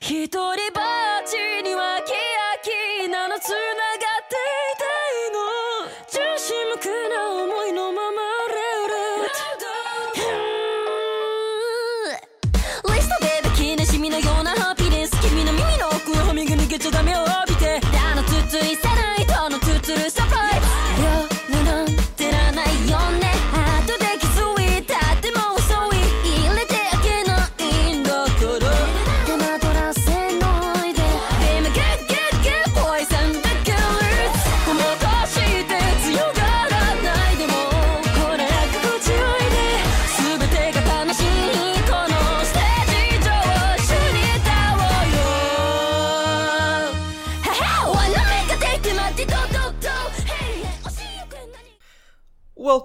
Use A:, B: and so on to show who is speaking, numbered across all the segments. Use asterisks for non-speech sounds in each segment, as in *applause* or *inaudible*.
A: 一人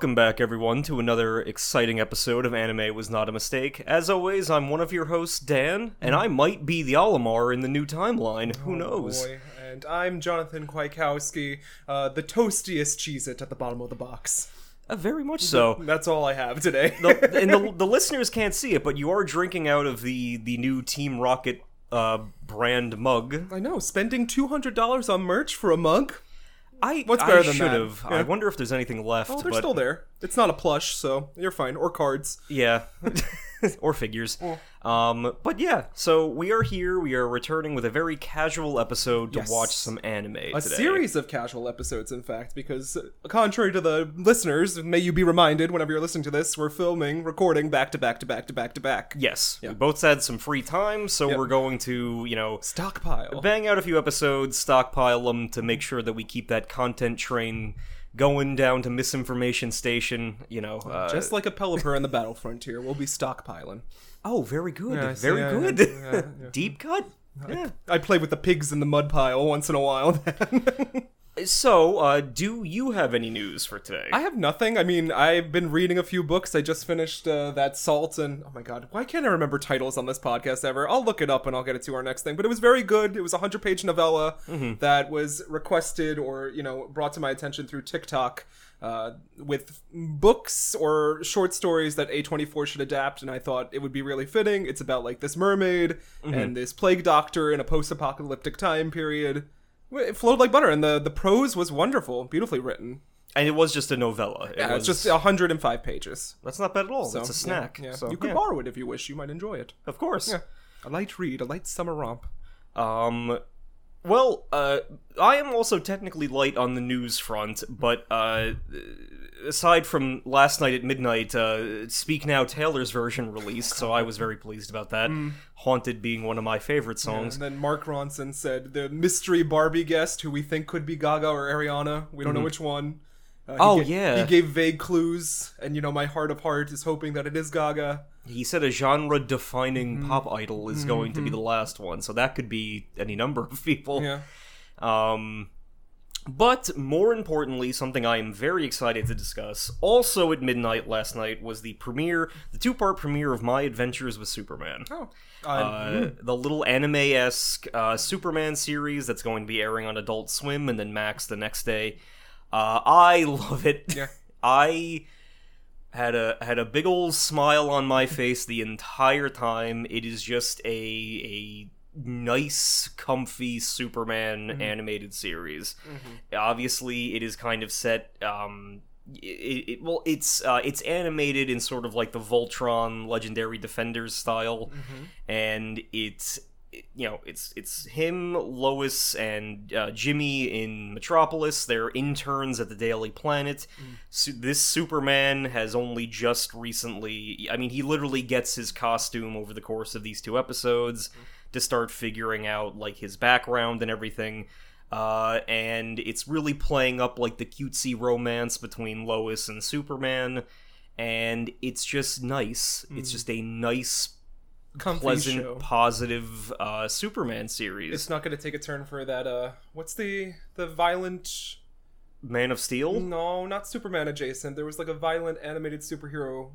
B: Welcome back, everyone, to another exciting episode of Anime Was Not a Mistake. As always, I'm one of your hosts, Dan, and I might be the Olimar in the new timeline. Who knows?
C: Oh, Boy. And I'm Jonathan Kwiatkowski, uh, the toastiest Cheez It at the bottom of the box.
B: Uh, very much so.
C: That's all I have today.
B: the, and the, *laughs* the listeners can't see it, but you are drinking out of the, the new Team Rocket uh, brand mug.
C: I know, spending $200 on merch for a mug?
B: I
C: What's
B: I
C: better than
B: should
C: that?
B: have.
C: Yeah.
B: I wonder if there's anything left.
C: Oh, they're
B: but
C: still there. It's not a plush, so you're fine. Or cards.
B: Yeah. *laughs* or figures. Um, but yeah, so we are here. We are returning with a very casual episode to
C: Yes.
B: watch some anime.
C: A
B: today.
C: series of casual episodes, in fact, because contrary to the listeners, may you be reminded whenever you're listening to this, we're filming, recording back to back to back to back to back.
B: Yes, we both had some free time, so we're going to, you know,
C: Stockpile.
B: bang out a few episodes, stockpile them to make sure that we keep that content train going down to misinformation station. You know, uh,
C: Just like a Pelipper in the Battle Frontier, we'll be stockpiling.
B: oh, very good,
C: Yeah, see,
B: very
C: yeah,
B: good,
C: yeah, *laughs*
B: deep cut. Yeah.
C: I play with the pigs in the mud pile once in a while. *laughs*
B: So, uh, do you have any news for today?
C: I have nothing. I mean, I've been reading a few books. I just finished uh, that Salt and oh my god, why can't I remember titles on this podcast ever? I'll look it up and I'll get it to our next thing. But it was very good. It was a hundred page novella that was requested or you know brought to my attention through TikTok. Uh, with books or short stories that A24 should adapt, and I thought it would be really fitting. It's about like this mermaid and this plague doctor in a post apocalyptic time period. It flowed like butter, and the, the prose was wonderful, beautifully written.
B: and it was just a novella. It
C: Yeah,
B: was
C: it's just 105 pages.
B: that's not bad at all.
C: So,
B: it's a
C: yeah,
B: snack.
C: Yeah,
B: So
C: you could
B: yeah,
C: borrow it if you wish. You might enjoy it.
B: of course.
C: Yeah, a light read, a light summer romp.
B: Um, well, uh, I am also technically light on the news front, but uh, aside from last night at midnight, uh, Speak Now Taylor's version released, so I was very pleased about that. Haunted being one of my favorite songs.
C: And then Mark Ronson said the mystery Barbie guest, who we think could be Gaga or Ariana. We don't know which one. Uh,
B: Oh,
C: ga-
B: yeah.
C: he gave vague clues, and you know my heart of heart is hoping that it is Gaga.
B: He said a genre-defining
C: Mm-hmm.
B: pop idol is going to be the last one, so that could be any number of people.
C: Yeah,
B: Um, but more importantly, something I am very excited to discuss, also at midnight last night, was the premiere, the two part premiere of My Adventures with Superman.
C: oh, uh,
B: Uh, the little anime esque uh, Superman series that's going to be airing on Adult Swim and then Max the next day. Uh, I love it.
C: Yeah. *laughs*
B: I had a had a big old smile on my face the entire time. It is just a a nice, comfy Superman
C: Mm-hmm.
B: animated series. Obviously, it is kind of set. Um, it, it well, it's uh, it's animated in sort of like the Voltron Legendary Defenders style, and it's you know it's it's him, Lois, and uh, Jimmy in Metropolis. They're interns at the Daily Planet. Su- this Superman has only just recently. I mean, he literally gets his costume over the course of these two episodes to start figuring out like his background and everything. Uh, and it's really playing up like the cutesy romance between Lois and Superman, and it's just nice. It's just a nice, pleasant,
C: show.
B: positive uh, Superman series.
C: It's not going to take a turn for that. Uh, what's the the violent?
B: Man of Steel.
C: No, not Superman adjacent. There was like a violent animated superhero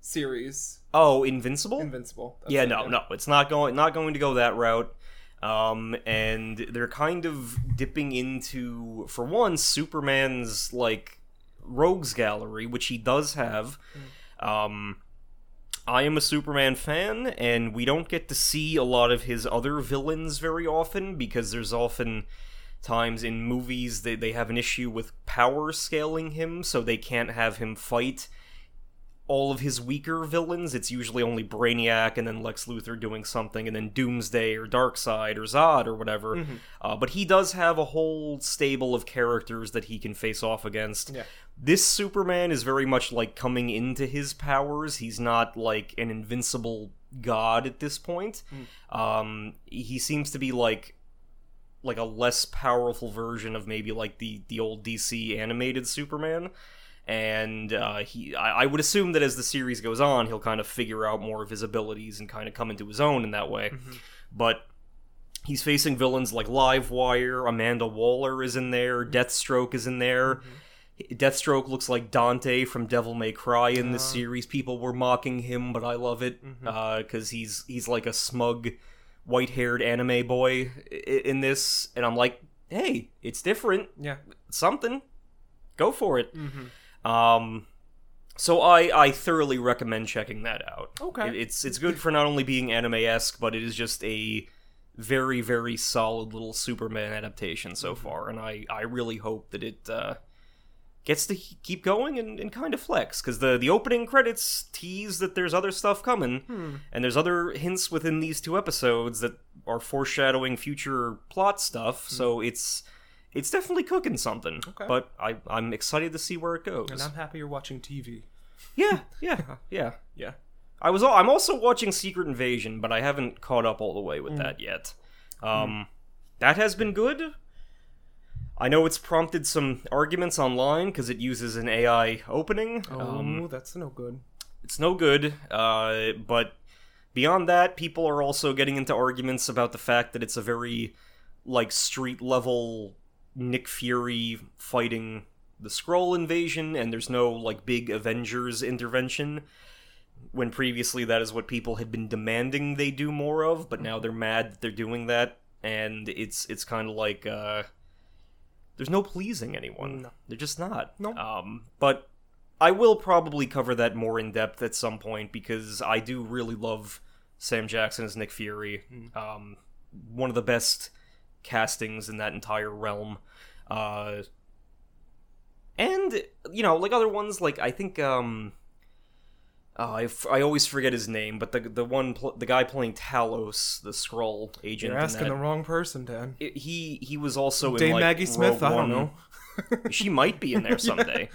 C: series,
B: Oh, Invincible.
C: Invincible. That's
B: yeah, no, no, it's not going not going to go that route. Um, and they're kind of dipping into, for one, Superman's like rogues gallery, which he does have. Um, I am a Superman fan, and we don't get to see a lot of his other villains very often because there's often times in movies that they have an issue with power scaling him, so they can't have him fight all of his weaker villains. It's usually only Brainiac and then Lex Luthor doing something, and then Doomsday or Darkseid or Zod or whatever.
C: Mm-hmm.
B: Uh, but he does have a whole stable of characters that he can face off against.
C: Yeah.
B: This Superman is very much like coming into his powers. He's not like an invincible god at this point. Um, he seems to be like like a less powerful version of maybe like the the old DC animated Superman. And uh, he, I, I would assume that as the series goes on, he'll kind of figure out more of his abilities and kind of come into his own in that way. Mm-hmm. But he's facing villains like Livewire, Amanda Waller is in there, mm-hmm. Deathstroke is in there. Mm-hmm. Deathstroke looks like Dante from Devil May Cry in this uh. series. People were mocking him, but I love it uh, because he's he's like a smug, white-haired anime boy in this, and I'm like, hey, it's different,
C: Yeah.
B: something, go for it. Um, so I I thoroughly recommend checking that out.
C: Okay.
B: It- it's it's good for not only being anime-esque, but it is just a very very solid little Superman adaptation so far, and I I really hope that it uh, gets to keep going and, and kind of flex because the the opening credits tease that there's other stuff coming, and there's other hints within these two episodes that are foreshadowing future plot stuff. So it's it's definitely cooking something.
C: Okay.
B: But I I'm excited to see where it goes.
C: And I'm happy you're watching TV.
B: Yeah, *laughs* yeah, yeah.
C: Yeah.
B: I was. al- I'm also watching Secret Invasion, but I haven't caught up all the way with that yet. Um, that has been good. I know it's prompted some arguments online because it uses an AI opening.
C: Oh,
B: Um,
C: that's no good.
B: it's no good. Uh, but beyond that, people are also getting into arguments about the fact that it's a very like street level Nick Fury fighting the Skrull invasion, and there's no like big Avengers intervention. When previously that is what people had been demanding they do more of, but now they're mad that they're doing that, and it's it's kind of like uh, there's no pleasing anyone.
C: No.
B: They're just not.
C: No.
B: Um, but I will probably cover that more in depth at some point because I do really love Sam Jackson as Nick Fury. Um, one of the best castings in that entire realm. Uh, and you know, like other ones, like I think um, uh, I, f- I always forget his name, but the the one pl- the guy playing Talos, the Skrull agent.
C: You're asking
B: that,
C: the wrong person, Dan.
B: it- he he was also in
C: Dame
B: like,
C: Maggie Smith?
B: Rogue
C: I don't know.
B: she might be in there *laughs* someday.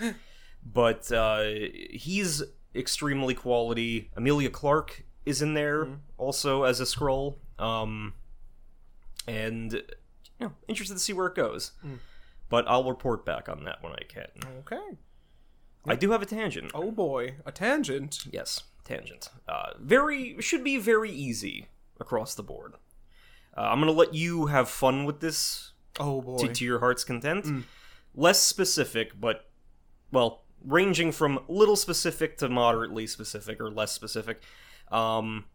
B: But uh, he's extremely quality. Emilia Clarke is in there also as a Skrull. Um, and you know, interested to see where it goes. But I'll report back on that when I can.
C: Okay.
B: I do have a tangent.
C: Oh boy, a tangent.
B: Yes, tangent. Uh, very should be very easy across the board. Uh, I'm gonna let you have fun with this
C: Oh boy.
B: to, to your heart's content. Less specific, but well, ranging from little specific to moderately specific or less specific. Um,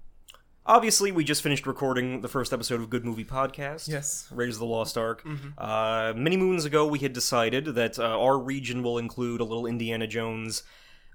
B: obviously, we just finished recording the first episode of Good Movie Podcast.
C: Yes.
B: Raiders of the Lost Ark. Uh, many moons ago, we had decided that uh, our region will include a little Indiana Jones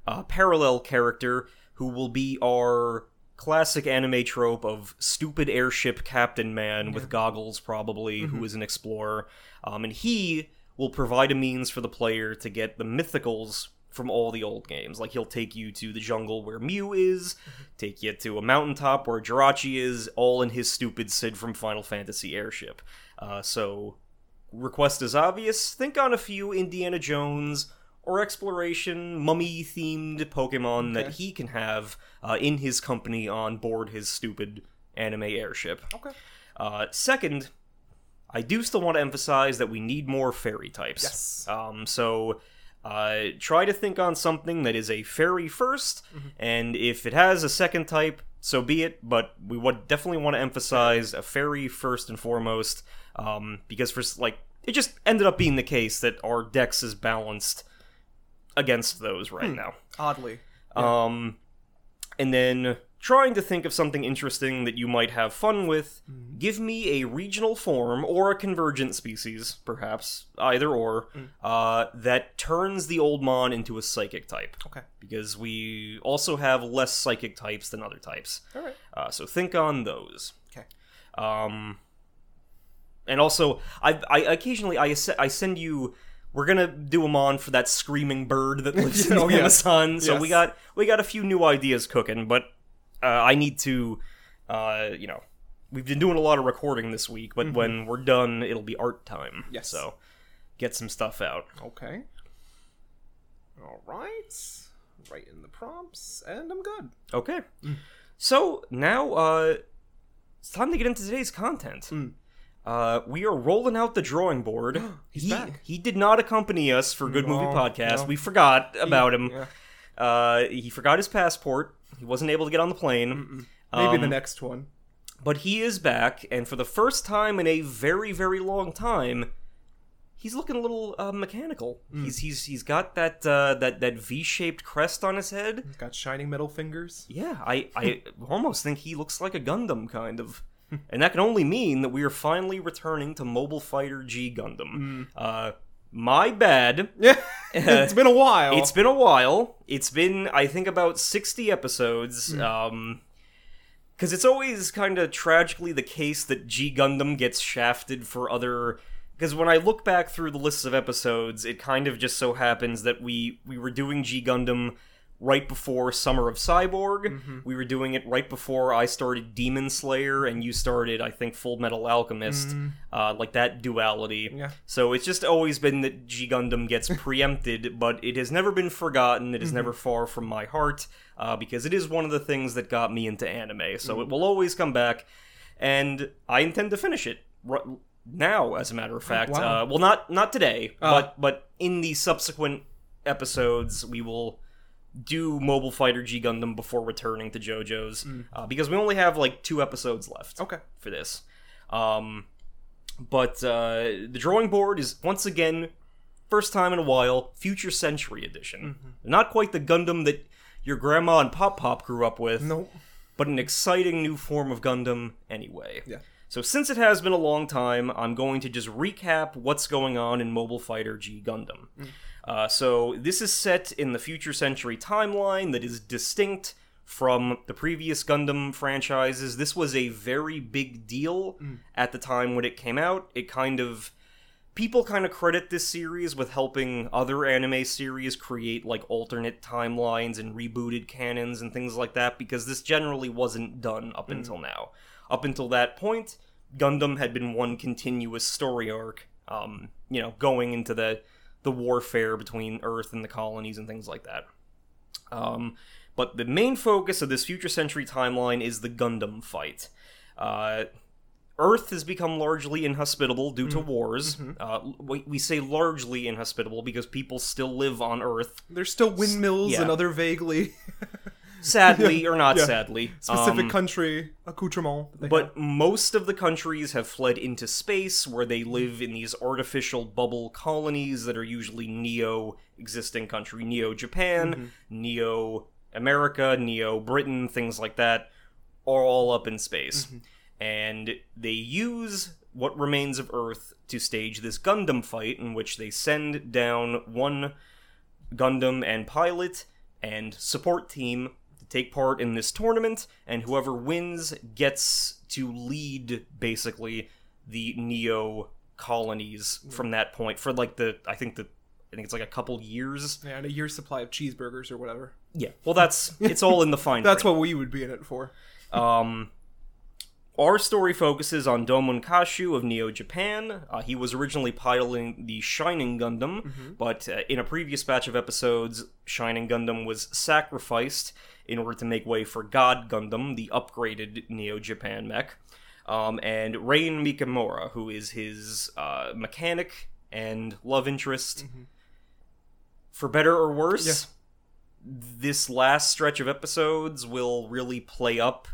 B: uh, parallel character who will be our classic anime trope of stupid airship captain man with goggles, probably, who is an explorer. Um, and he will provide a means for the player to get the mythicals from all the old games. Like he'll take you to the jungle where Mew is, take you to a mountaintop where Jirachi is, all in his stupid Cid from Final Fantasy airship. Uh, so, request is obvious. Think on a few Indiana Jones or exploration mummy themed Pokemon that he can have uh, in his company on board his stupid anime airship.
C: Okay.
B: Uh, second, I do still want to emphasize that we need more fairy types.
C: Yes.
B: Um, so uh, try to think on something that is a fairy 1st and if it has a second type, so be it. But we would definitely want to emphasize a fairy first and foremost, um, because for like it just ended up being the case that our dex is balanced against those right now.
C: Oddly.
B: Um, and then trying to think of something interesting that you might have fun with,
C: Mm-hmm.
B: give me a regional form or a convergent species, perhaps, either or,
C: Mm.
B: uh, that turns the old mon into a psychic type.
C: Okay.
B: Because we also have less psychic types than other types.
C: All right.
B: Uh, so think on those.
C: Okay.
B: Um, and also, I, I occasionally I, I send you. We're gonna do them on for that screaming bird that lives in the *laughs*
C: Oh, yes.
B: Amazon. So we got we got a few new ideas cooking, but uh, I need to, uh, you know, we've been doing a lot of recording this week, but when we're done, it'll be art time.
C: Mm-hmm. Yes.
B: So get some stuff out.
C: Okay. All right. Write in the prompts, and I'm good.
B: Okay.
C: Mm.
B: So now uh, it's time to get into today's content. Uh, we are rolling out the drawing board.
C: Mm. *gasps* He's
B: he,
C: back.
B: He did not accompany us for Good Movie Podcast.
C: no.
B: We forgot about him.
C: Yeah.
B: Uh, he forgot his passport. He wasn't able to get on the plane.
C: Maybe
B: Um,
C: the next one.
B: But he is back, and for the first time in a very, very long time, he's looking a little uh, mechanical.
C: Mm.
B: He's he's he's got that uh, that that V-shaped crest on his head.
C: He's got shining metal fingers.
B: Yeah, I, *laughs* I almost think he looks like a Gundam, kind of. And that can only mean that we are finally returning to Mobile Fighter G Gundam. Uh, my bad.
C: Yeah. *laughs* it's been a while.
B: It's been a while. It's been, I think, about 60 episodes.
C: Hmm.
B: Um, because it's always kind of tragically the case that G Gundam gets shafted for other. Because when I look back through the lists of episodes, it kind of just so happens that we we were doing G Gundam right before Summer of Cyborg.
C: Mm-hmm.
B: We were doing it right before I started Demon Slayer, and you started, I think, Full Metal Alchemist. Uh, like that duality.
C: Mm-hmm. Yeah.
B: So it's just always been that G Gundam gets *laughs* preempted, but it has never been forgotten. It is
C: Mm-hmm.
B: never far from my heart uh, because it is one of the things that got me into anime. So
C: Mm-hmm.
B: it will always come back, and I intend to finish it r- now. As a matter of fact,
C: Oh, wow.
B: uh, well, not not today,
C: Uh.
B: but but in the subsequent episodes, we will do Mobile Fighter G Gundam before returning to JoJo's uh, because we only have like two episodes left
C: Mm. Okay.
B: for this. Um, but uh, the drawing board is once again, first time in a while, Future Century Edition.
C: Mm-hmm.
B: Not quite the Gundam that your grandma and Pop Pop grew up with,
C: Nope.
B: but an exciting new form of Gundam anyway.
C: Yeah.
B: So since it has been a long time, I'm going to just recap what's going on in Mobile Fighter G Gundam. Uh, so this is set in the Future Century timeline that is distinct from the previous Gundam franchises. This was a very big deal at the time when it came out. It kind of people kind of credit this series with helping other anime series create like alternate timelines and rebooted canons and things like that because this generally wasn't done up until now. Up until that point, Gundam had been one continuous story arc, um, you know, going into the the warfare between Earth and the colonies and things like that. Um, but the main focus of this future century timeline is the Gundam fight. Uh, Earth has become largely inhospitable due to wars. Uh, we, we say largely inhospitable because people still live on Earth,
C: There's still windmills
B: yeah.
C: and other vaguely
B: sadly or not
C: Yeah.
B: sadly.
C: specific
B: Um,
C: country accoutrement.
B: But most of the countries have fled into space where they live in these artificial bubble colonies that are usually neo existing country, neo Japan, neo America, neo Britain, things like that, are all up in space. And they use what remains of Earth to stage this Gundam fight in which they send down one Gundam and pilot and support team to take part in this tournament, and whoever wins gets to lead basically the Neo colonies from that point for like the I think the I think it's like a couple years.
C: Yeah, and a year's supply of cheeseburgers or whatever.
B: Yeah. Well, that's it's all in the fine. *laughs*
C: That's
B: print.
C: what we would be in it for.
B: Um, our story focuses on Domon Kasshu of Neo Japan. Uh, he was originally piloting the Shining Gundam, but uh, in a previous batch of episodes, Shining Gundam was sacrificed in order to make way for God Gundam, the upgraded Neo Japan mech. Um, and Rain Mikamura, who is his uh, mechanic and love interest. For better or worse, this last stretch of episodes will really play up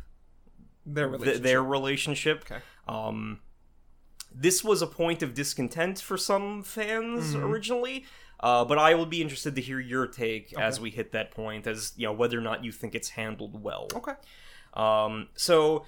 C: Their
B: th-
C: relationship.
B: their relationship.
C: Okay.
B: Um, this was a point of discontent for some fans
C: Mm-hmm.
B: originally, uh, but I will be interested to hear your take as we hit that point, as you know whether or not you think it's handled well.
C: Okay.
B: Um, so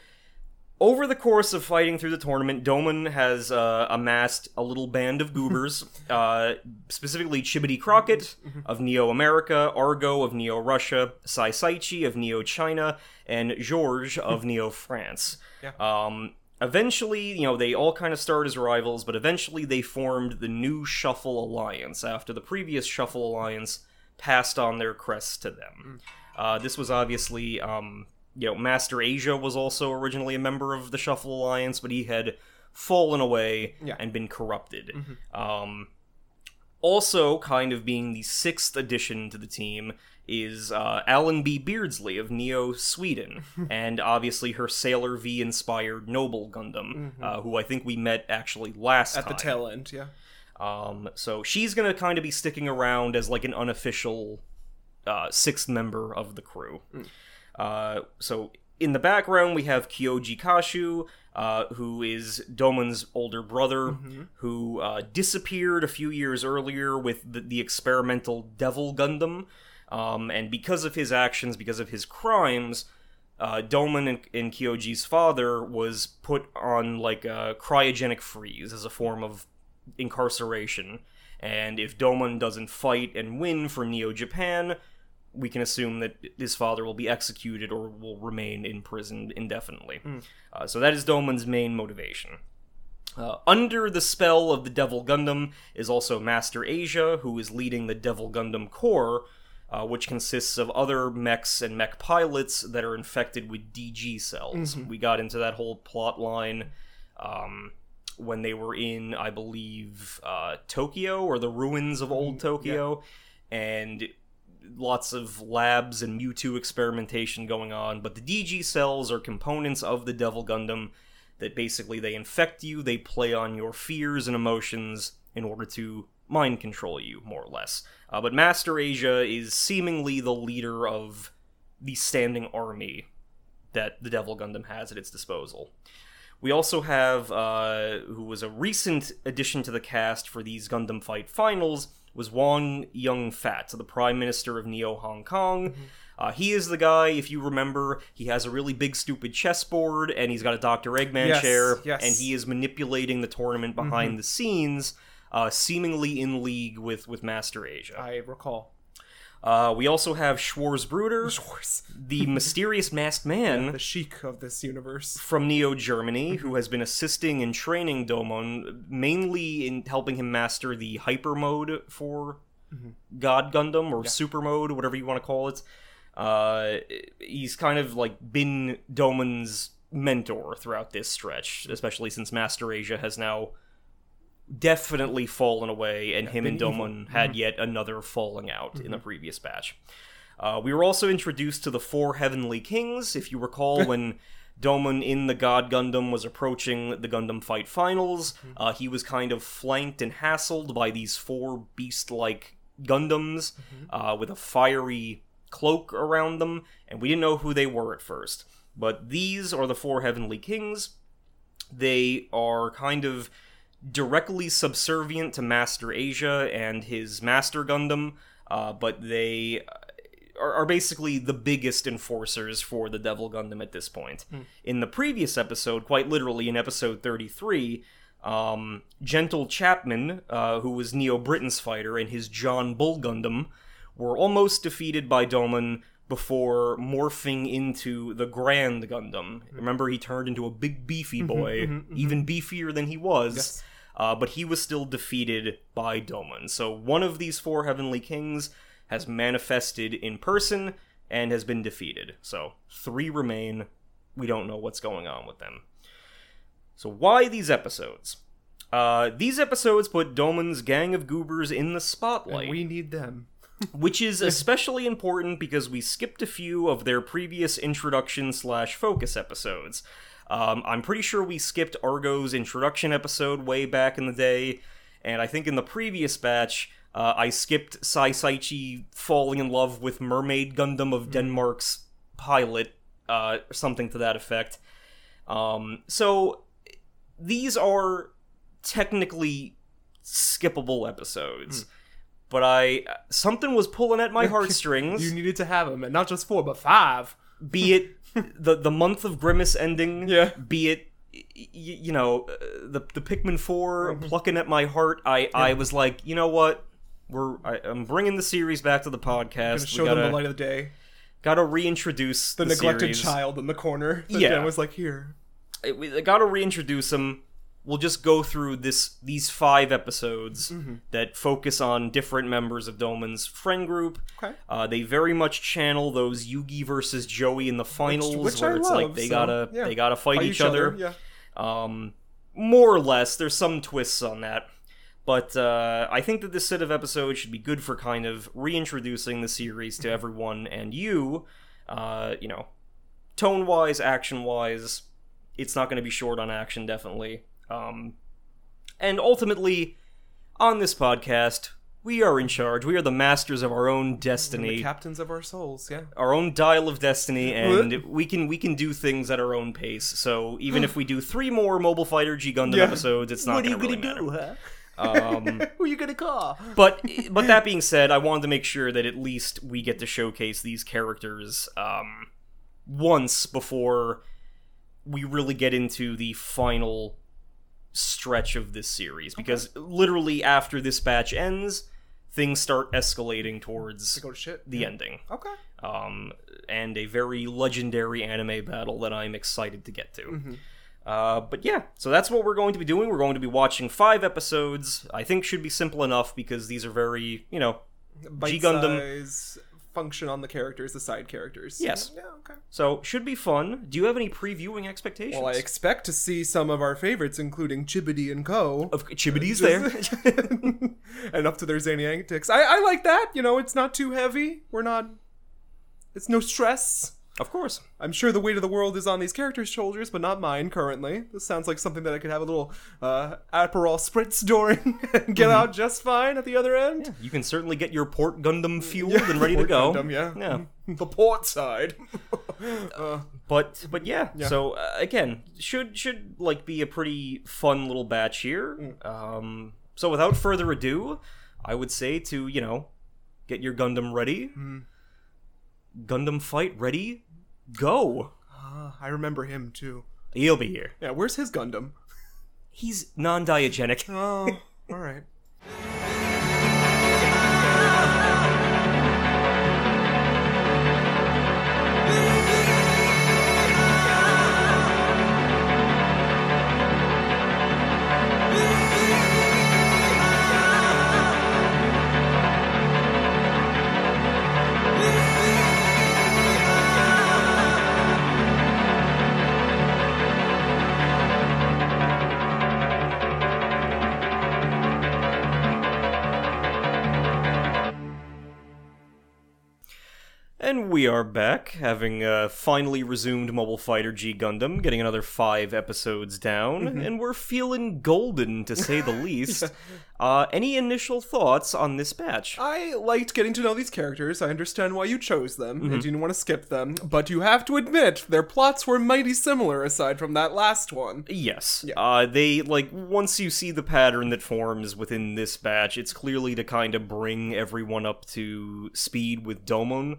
B: over the course of fighting through the tournament, Domon has uh, amassed a little band of *laughs* goobers, uh, specifically Chibodee Crockett of Neo America, Argo of Neo Russia, Sai Saici of Neo China, and Georges of *laughs* Neo France.
C: Yeah.
B: Um, eventually, you know, they all kind of started as rivals, but eventually they formed the new Shuffle Alliance after the previous Shuffle Alliance passed on their crests to them. Uh, this was obviously, um, you know, Master Asia was also originally a member of the Shuffle Alliance, but he had fallen away
C: Yeah.
B: and been corrupted. Um, also, kind of being the sixth addition to the team is uh, Allenby Beardsley of Neo Sweden, *laughs* and obviously her Sailor V inspired Noble Gundam, uh, who I think we met actually last
C: At the tail end, yeah.
B: Um, so she's gonna kind of be sticking around as like an unofficial uh, sixth member of the crew. Uh, so in the background we have Kyoji Kasshu, uh, who is Domon's older brother, who uh, disappeared a few years earlier with the, the experimental Devil Gundam. Um, and because of his actions, because of his crimes, uh, Domon and, and Kyoji's father was put on like a cryogenic freeze as a form of incarceration. And if Domon doesn't fight and win for Neo Japan, we can assume that his father will be executed or will remain in prison indefinitely. Uh, so that is Domon's main motivation. Uh, under the spell of the Devil Gundam is also Master Asia, who is leading the Devil Gundam Corps, uh, which consists of other mechs and mech pilots that are infected with DG cells. We got into that whole plot line um, when they were in, I believe, uh, Tokyo or the ruins of old Tokyo, and lots of labs and Mewtwo experimentation going on. But the DG cells are components of the Devil Gundam that basically they infect you, they play on your fears and emotions in order to mind control you, more or less. Uh, but Master Asia is seemingly the leader of the standing army that the Devil Gundam has at its disposal. We also have, uh, who was a recent addition to the cast for these Gundam Fight finals, was Wong Yunfat, the Prime Minister of Neo Hong Kong. Uh, he is the guy, if you remember, he has a really big, stupid chessboard, and he's got a Dr. Eggman
C: Yes,
B: chair,
C: yes.
B: and he is manipulating the tournament behind the scenes, uh, seemingly in league with, with Master Asia.
C: I recall.
B: Uh, we also have Schwarzbruder, *laughs* the mysterious masked man
C: the chic of this universe.
B: from Neo Germany, who has been assisting and training Domon, mainly in helping him master the hyper mode for God Gundam or super mode, whatever you want to call it. Uh, he's kind of like been Domon's mentor throughout this stretch, especially since Master Asia has now definitely fallen away, and him and Domon had yet another falling out in the previous batch. Uh, we were also introduced to the four heavenly kings. If you recall, *laughs* when Domon in the God Gundam was approaching the Gundam Fight Finals, uh, he was kind of flanked and hassled by these four beast-like Gundams uh, with a fiery cloak around them, and we didn't know who they were at first. But these are the four heavenly kings. They are kind of directly subservient to Master Asia and his Master Gundam, uh, but they are, are basically the biggest enforcers for the Devil Gundam at this point. In the previous episode, quite literally in episode 33, um, Gentle Chapman, uh, who was Neo Britain's fighter, and his John Bull Gundam were almost defeated by Domon before morphing into the Grand Gundam. Remember, he turned into a big beefy boy, even beefier than he was. Uh, but he was still defeated by Domon. So one of these four heavenly kings has manifested in person and has been defeated. So three remain. We don't know what's going on with them. So why these episodes? Uh, these episodes put Domon's gang of goobers in the spotlight
C: We need them. *laughs* *laughs*
B: which is especially important because we skipped a few of their previous introduction slash focus episodes. Um, I'm pretty sure we skipped Argo's introduction episode way back in the day, and I think in the previous batch, uh, I skipped Sai Saici falling in love with Mermaid Gundam of Denmark's pilot, uh, something to that effect. Um, so these are technically skippable episodes. But I something was pulling at my *laughs* heartstrings
C: You needed to have them, and not just four, but five.
B: be it *laughs* the the month of Grimace ending,
C: Yeah.
B: be it y- you know uh, the the Pikmin 4
C: Mm-hmm.
B: plucking at my heart. I I was like, you know what, we're I, I'm bringing the series back to the podcast.
C: to show
B: gotta
C: them the light of the day.
B: gotta reintroduce
C: The,
B: the,
C: neglected
B: series.
C: child in the corner.
B: Yeah.
C: Jen was like, here.
B: I- we I gotta reintroduce them. We'll just go through this these five episodes
C: Mm-hmm.
B: that focus on different members of Domon's friend group.
C: Okay.
B: Uh, they very much channel those Yugi versus Joey in the finals,
C: which
B: where
C: I
B: it's
C: love,
B: like they
C: so,
B: gotta
C: yeah.
B: they gotta fight, each, other.
C: Yeah.
B: Um, more or less, there's some twists on that. But uh, I think that this set of episodes should be good for kind of reintroducing the series to everyone and you. Uh, you know, tone wise, action wise, it's not going to be short on action, definitely. Um, and ultimately, on this podcast, we are in charge. We are the masters of our own
C: The
B: destiny
C: captains of our souls, yeah.
B: our own dial of destiny and we can we can do things at our own pace so even if we do three more mobile fighter g gundam
C: Yeah.
B: episodes it's not what you gonna really matter. um, *laughs*
C: Who are you gonna call?
B: but *laughs* but that being said i wanted to make sure that at least we get to showcase these characters um, once before we really get into the final stretch of this series because literally after this batch ends things start escalating towards
C: to shit.
B: the ending
C: Okay.
B: um, and a very legendary anime battle that I'm excited to get to. Uh, but yeah, so that's what we're going to be doing. We're going to be watching five episodes. I think should be simple enough because these are very, you know,
C: Bite
B: Gundam.
C: size function on the characters, the side characters.
B: Yes.
C: Yeah, okay.
B: so should be fun. Do you have any previewing expectations?
C: Well, I expect to see some of our favorites, including Chibodee and Co.
B: of Chibodee's there. *laughs*
C: and up to their zany antics. I, I like that. You know, it's not too heavy. We're not. It's no stress.
B: Of course.
C: I'm sure the weight of the world is on these characters' shoulders, but not mine currently. This sounds like something that I could have a little uh, Aperol spritz during *laughs* and get out just fine at the other end.
B: You can certainly get your port Gundam fueled and ready to go.
C: Gundam, yeah.
B: Yeah. *laughs*
C: The port side. *laughs* uh,
B: but but yeah, so uh, again should should like be a pretty fun little batch here um so without further ado i would say to you know get your gundam ready gundam fight ready go
C: ah, I remember him too.
B: he'll be here
C: Yeah, where's his Gundam?
B: he's non-diagenic
C: Oh, all right.
B: We are back, having uh, finally resumed Mobile Fighter G Gundam, getting another five episodes down, and we're feeling golden to say the *laughs* least. Uh, any initial thoughts on this batch?
C: I liked getting to know these characters. I understand why you chose them
B: Mm-hmm.
C: and didn't want to skip them, but you have to admit their plots were mighty similar aside from that last one.
B: Yes. Uh, they, like, once you see the pattern that forms within this batch, it's clearly to kind of bring everyone up to speed with Domon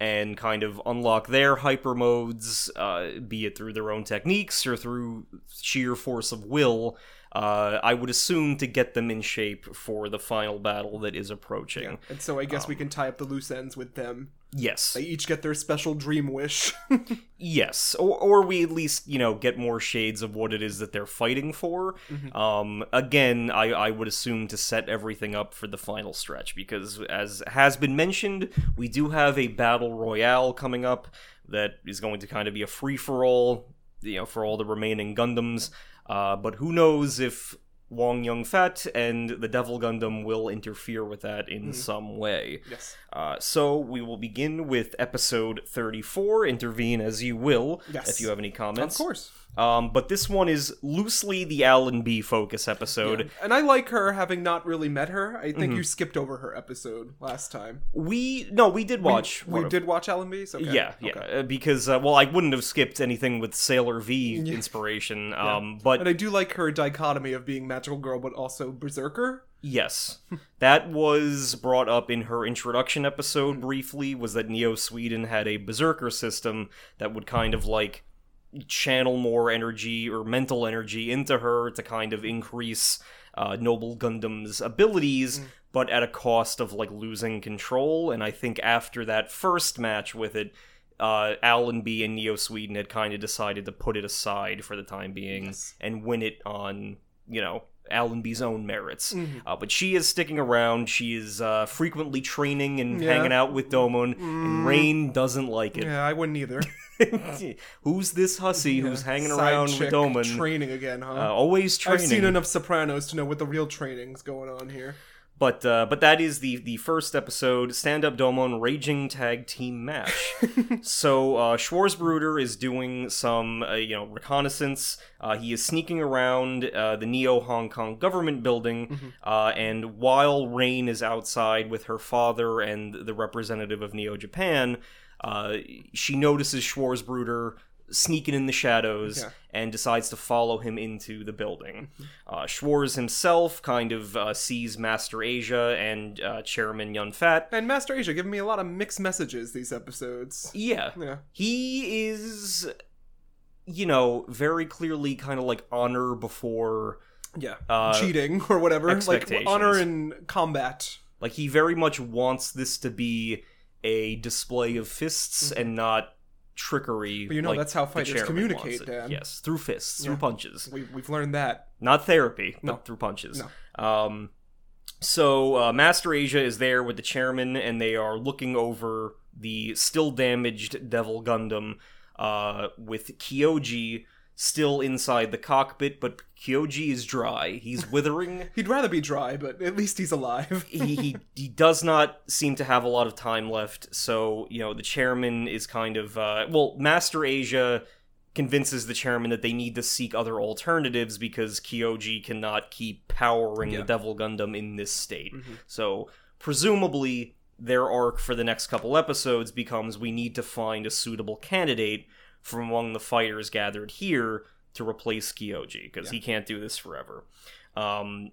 B: and kind of unlock their hyper modes, uh, be it through their own techniques or through sheer force of will. Uh, I would assume to get them in shape for the final battle that is approaching.
C: And so I guess
B: Um.
C: we can tie up the loose ends with them.
B: Yes.
C: They each get their special dream wish. *laughs*
B: Yes, or, or we at least you know get more shades of what it is that they're fighting for. Um, again, I, I would assume to set everything up for the final stretch because, as has been mentioned, we do have a battle royale coming up that is going to kind of be a free for all, you know, for all the remaining Gundams. Uh, but who knows if Wong Yunfat and the Devil Gundam will interfere with that in some way.
C: yes.
B: Uh, so we will begin with episode 34. Intervene as you will
C: Yes.
B: if you have any comments.
C: Of course.
B: Um, but this one is loosely the Allenby focus episode.
C: And I like her having not really met her. I
B: Mm-hmm.
C: think you skipped over her episode last time.
B: We no, we did watch.
C: We
B: of-
C: did watch Allenby's? Okay.
B: Yeah, yeah,
C: Okay.
B: uh, because uh, well, I wouldn't have skipped anything with Sailor V *laughs* inspiration. Um, but
C: And I do like her dichotomy of being magical girl but also berserker.
B: Yes. *laughs* that was brought up in her introduction episode briefly, was that Neo Sweden had a berserker system that would kind of like channel more energy or mental energy into her to kind of increase uh, Noble Gundam's abilities, but at a cost of like losing control. And I think after that first match with it, uh, B and Neo Sweden had kind of decided to put it aside for the time being
C: Yes.
B: and win it on, you know, Allenby's own merits.
C: Mm-hmm.
B: Uh, but she is sticking around. She is uh, frequently training and
C: Yeah.
B: hanging out with Domon,
C: Mm.
B: and Rain doesn't like it.
C: Yeah, I wouldn't either. *laughs*
B: who's this hussy who's hanging around with Domon?
C: Training again, huh?
B: uh, always training.
C: I've seen enough Sopranos to know what the real training's going on here.
B: But uh, but that is the the first episode, Stand Up Domon Raging Tag Team Match. *laughs* so uh, Schwarzbruder is doing some uh, you know reconnaissance. Uh, he is sneaking around uh, the Neo Hong Kong government building, uh, and while Rain is outside with her father and the representative of Neo Japan, uh, she notices Schwarzbruder sneaking in the shadows
C: Yeah.
B: and decides to follow him into the building. Uh, Schwarz himself kind of uh, sees Master Asia and uh, Chairman Yun Fat.
C: And Master Asia giving me a lot of mixed messages these episodes.
B: Yeah,
C: Yeah.
B: he is, you know, very clearly kind of like honor before.
C: Yeah.
B: Uh,
C: Cheating or whatever. Like honor in combat.
B: Like he very much wants this to be a display of fists and not trickery.
C: But you know,
B: like
C: that's how fighters communicate. Dan.
B: Yes, through fists, through
C: Yeah.
B: punches.
C: We, we've learned that.
B: not therapy,
C: No.
B: but through punches.
C: No.
B: Um, so uh, Master Asia is there with the chairman, and they are looking over the still damaged Devil Gundam uh, with Kyoji still inside the cockpit, but Kyoji is dry. He's withering. *laughs*
C: He'd rather be dry, but at least he's alive. *laughs*
B: he, he he does not seem to have a lot of time left. So you know the chairman is kind of uh, well, Master Asia convinces the chairman that they need to seek other alternatives because Kyoji cannot keep powering
C: Yeah.
B: the Devil Gundam in this state.
C: Mhm.
B: So presumably their arc for the next couple episodes becomes we need to find a suitable candidate from among the fighters gathered here to replace Kyoji because he can't do this forever. Um,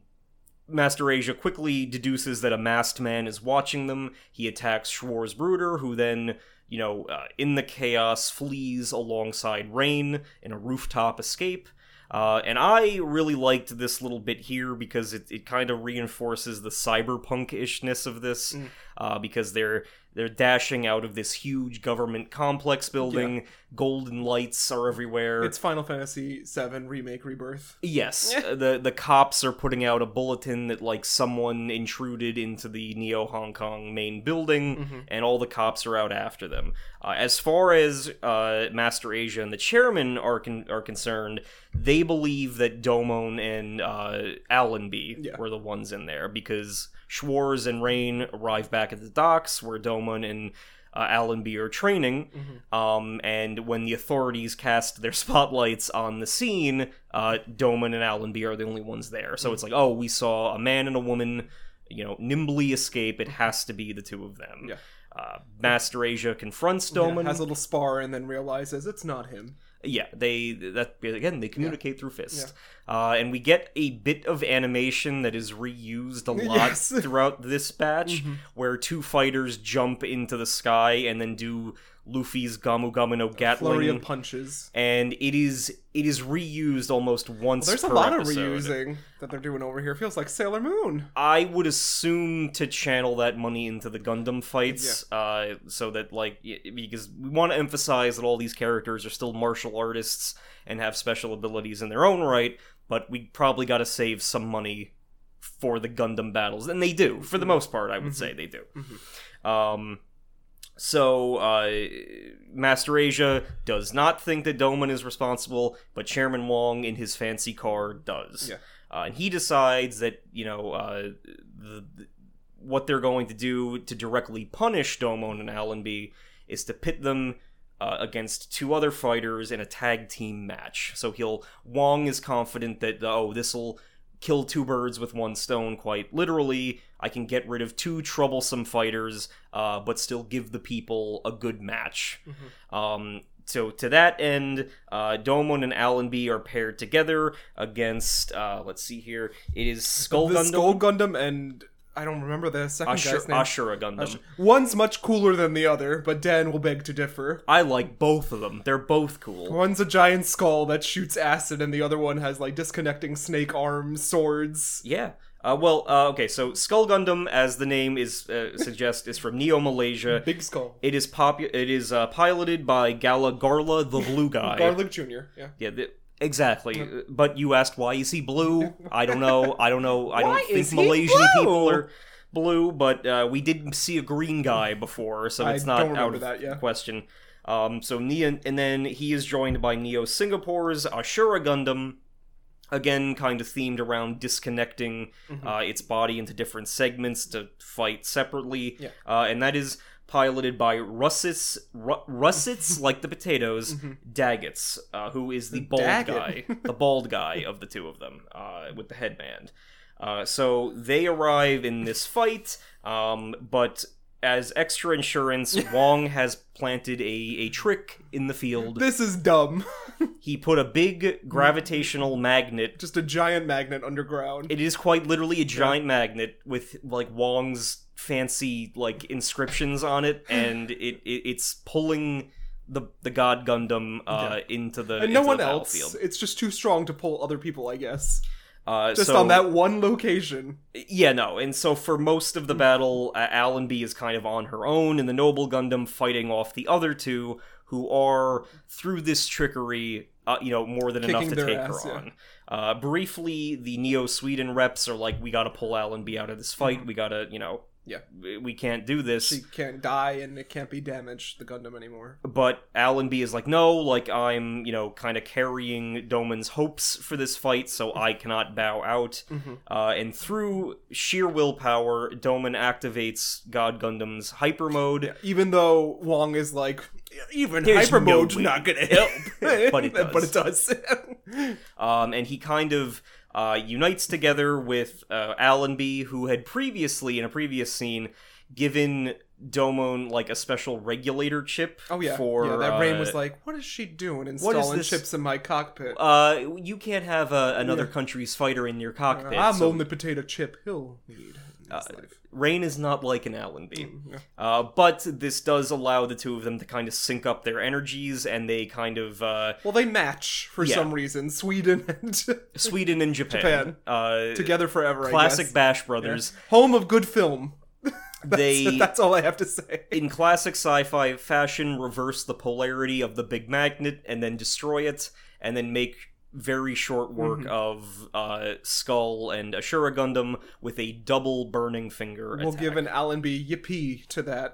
B: Master Asia quickly deduces that a masked man is watching them. He attacks Schwarzbruder, who then, you know, uh, in the chaos flees alongside Rain in a rooftop escape. Uh, and I really liked this little bit here because it, it kind of reinforces the cyberpunk ishness of this,
C: Mm.
B: uh, because they're they're dashing out of this huge government complex building. Golden lights are everywhere.
C: It's Final Fantasy VII Remake Rebirth.
B: Yes, *laughs* the the cops are putting out a bulletin that like someone intruded into the Neo Hong Kong main building,
C: Mm-hmm.
B: and all the cops are out after them. Uh, as far as uh, Master Asia and the chairman are con- are concerned, they believe that Domon and uh, Allenby
C: Yeah.
B: were the ones in there because Schwarz and Rain arrive back at the docks where Domon and uh, Allenby are training.
C: Mm-hmm.
B: Um, and when the authorities cast their *laughs* spotlights on the scene, uh, Domon and Allenby are the only ones there. So it's like, oh, we saw a man and a woman, you know, nimbly escape. It has to be the two of them.
C: Yeah.
B: Uh, Master Asia confronts
C: Yeah,
B: Domon.
C: has a little spar and then realizes it's not him.
B: Yeah, they that again they communicate through fist, uh, and we get a bit of animation that is reused a lot *laughs*
C: Yes.
B: throughout this batch, where two fighters jump into the sky and then do Luffy's Gomu Gomu no
C: Flurry
B: Gatling,
C: of punches.
B: and it is it is reused almost once.
C: There's a lot of reusing that they're doing over here. Feels like Sailor Moon.
B: I would assume to channel that money into the Gundam fights, uh, so that like because we want to emphasize that all these characters are still martial artists and have special abilities in their own right, but we probably got to save some money for the Gundam battles, and they do for the most part. I would say they do. Um, so uh, Master Asia does not think that Domon is responsible, but Chairman Wong in his fancy car does.
C: Yeah.
B: Uh, and he decides that you know uh, the, the- what they're going to do to directly punish Domon and Allenby is to pit them uh, against two other fighters in a tag team match. So he'll Wong is confident that oh this will kill two birds with one stone quite literally. I can get rid of two troublesome fighters, uh, but still give the people a good match. Um, so to that end, uh, Domon and Allenby are paired together against. Uh, let's see here. It is Skull
C: the
B: Gundam,
C: Skull Gundam and I don't remember the second
B: Ashura,
C: guy's name.
B: Ashura Gundam.
C: One's much cooler than the other, but Dan will beg to differ.
B: I like both of them. They're both cool.
C: One's a giant skull that shoots acid, and the other one has like disconnecting snake arms, swords.
B: Yeah. Uh, well, uh, okay. So Skull Gundam, as the name is uh, suggests, is from Neo Malaysia. *laughs*
C: Big skull.
B: It is popu- It is uh, piloted by Gala Garla, the blue guy.
C: Garlic Jr. Yeah.
B: Yeah, the, exactly. But you asked why is he blue? I don't know. I don't know. I don't think Malaysian
C: blue?
B: people are blue, but uh, we did see a green guy before, so it's not
C: don't
B: out of
C: that, yeah.
B: question. Um, so Neo, and then he is joined by Neo Singapore's Ashura Gundam, again kind of themed around disconnecting
C: Mm-hmm.
B: uh, its body into different segments to fight separately,
C: Yeah.
B: uh, and that is piloted by Russits, Ru- Russits *laughs* like the potatoes, Daggets, uh, who is the bald
C: Daggett.
B: guy, *laughs* the bald guy of the two of them, uh, with the headband. Uh, so they arrive in this fight, um, but as extra insurance, *laughs* Wong has planted a, a trick in the field.
C: This is dumb. *laughs*
B: He put a big gravitational magnet.
C: Just a giant magnet underground.
B: It is quite literally a giant magnet with like Wong's fancy like inscriptions on it, *laughs* and it, it it's pulling the the God Gundam uh, into the
C: and no one else. It's just too strong to pull other people, I guess.
B: Uh,
C: Just
B: so-
C: on that one location.
B: Yeah, no, and so for most of the battle, uh, Allenby is kind of on her own, and the Noble Gundam fighting off the other two, who are through this trickery, uh, you know, more than enough to take
C: ass,
B: her
C: yeah.
B: on. Uh, briefly, the Neo Sweden reps are like, "We gotta pull Allenby out of this fight. We gotta, you know,
C: Mm-hmm. Yeah.
B: we- can't do this."
C: She can't die and it can't be damaged, the Gundam anymore.
B: but Allenby is like, no, like I'm, you know, kind of carrying Domon's hopes for this fight, so I cannot bow out.
C: Mm-hmm.
B: Uh, and through sheer willpower, Domon activates God Gundam's hyper mode.
C: Even though Wong is like, even
B: There's
C: hyper
B: no
C: mode's
B: way.
C: not gonna help. *laughs*
B: But it *laughs*
C: but it does. *laughs*
B: Um, and he kind of uh, unites together with uh, Allenby, who had previously, in a previous scene, given Domon like a special regulator chip.
C: oh yeah.
B: for
C: yeah, that Rain
B: uh,
C: was like, what is she doing installing chips in my cockpit?
B: Uh, you can't have uh, another
C: Yeah.
B: country's fighter in your cockpit.
C: I'm
B: so
C: the only potato chip he'll need life.
B: Rain is not like an Allenby.
C: Mm, yeah.
B: Uh, but this does allow the two of them to kind of sync up their energies, and they kind of uh,
C: Well, they match for
B: Yeah.
C: some reason. Sweden and *laughs*
B: Sweden and Japan,
C: Japan.
B: Uh,
C: together forever. I
B: classic. Bash Brothers.
C: home of good film. *laughs*
B: They *laughs*
C: That's all I have to say.
B: in classic sci-fi fashion reverse the polarity of the big magnet and then destroy it and then make very short work
C: Mm-hmm.
B: of uh, Skull and Ashura Gundam with a double burning finger
C: We'll
B: attack.
C: give an Allenby yippee to that.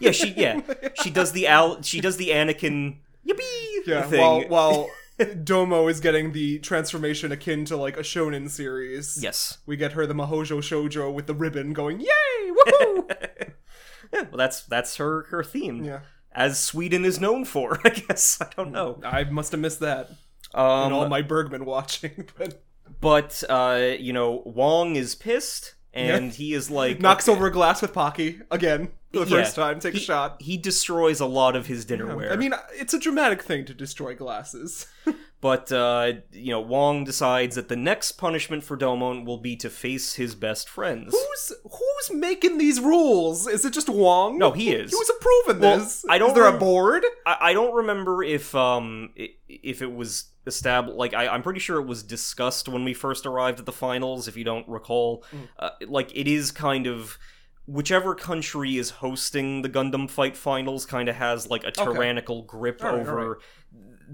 B: yeah, she yeah *laughs* she does the Al she does the Anakin yippee
C: yeah,
B: thing.
C: while while *laughs* Domon is getting the transformation akin to like a shonen series.
B: yes,
C: We get her the Mahojo Shoujo with the ribbon going, Yay! Woohoo! *laughs*
B: yeah, well that's that's her her theme.
C: yeah.
B: As Sweden is known for, I guess. I don't know.
C: I must have missed that
B: Um,
C: in all my Bergman watching, *laughs* but
B: but uh, you know, Wong is pissed, and he is like
C: knocks over a glass with Pocky again for the
B: Yeah.
C: first time. Take a shot.
B: He destroys a lot of his dinnerware.
C: I mean, it's a dramatic thing to destroy glasses. *laughs*
B: but uh, you know, Wong decides that the next punishment for Domon will be to face his best friends.
C: Who's who's making these rules? Is it just Wong?
B: No, he is.
C: He was approving
B: Well,
C: this.
B: I don't
C: Is there a
B: rem-
C: board?
B: I, I don't remember if um if it was established. Like I, I'm pretty sure it was discussed when we first arrived at the finals. If you don't recall,
C: Mm.
B: uh, like it is kind of. Whichever country is hosting the Gundam Fight Finals kind of has like a tyrannical grip
C: All right,
B: over.
C: right.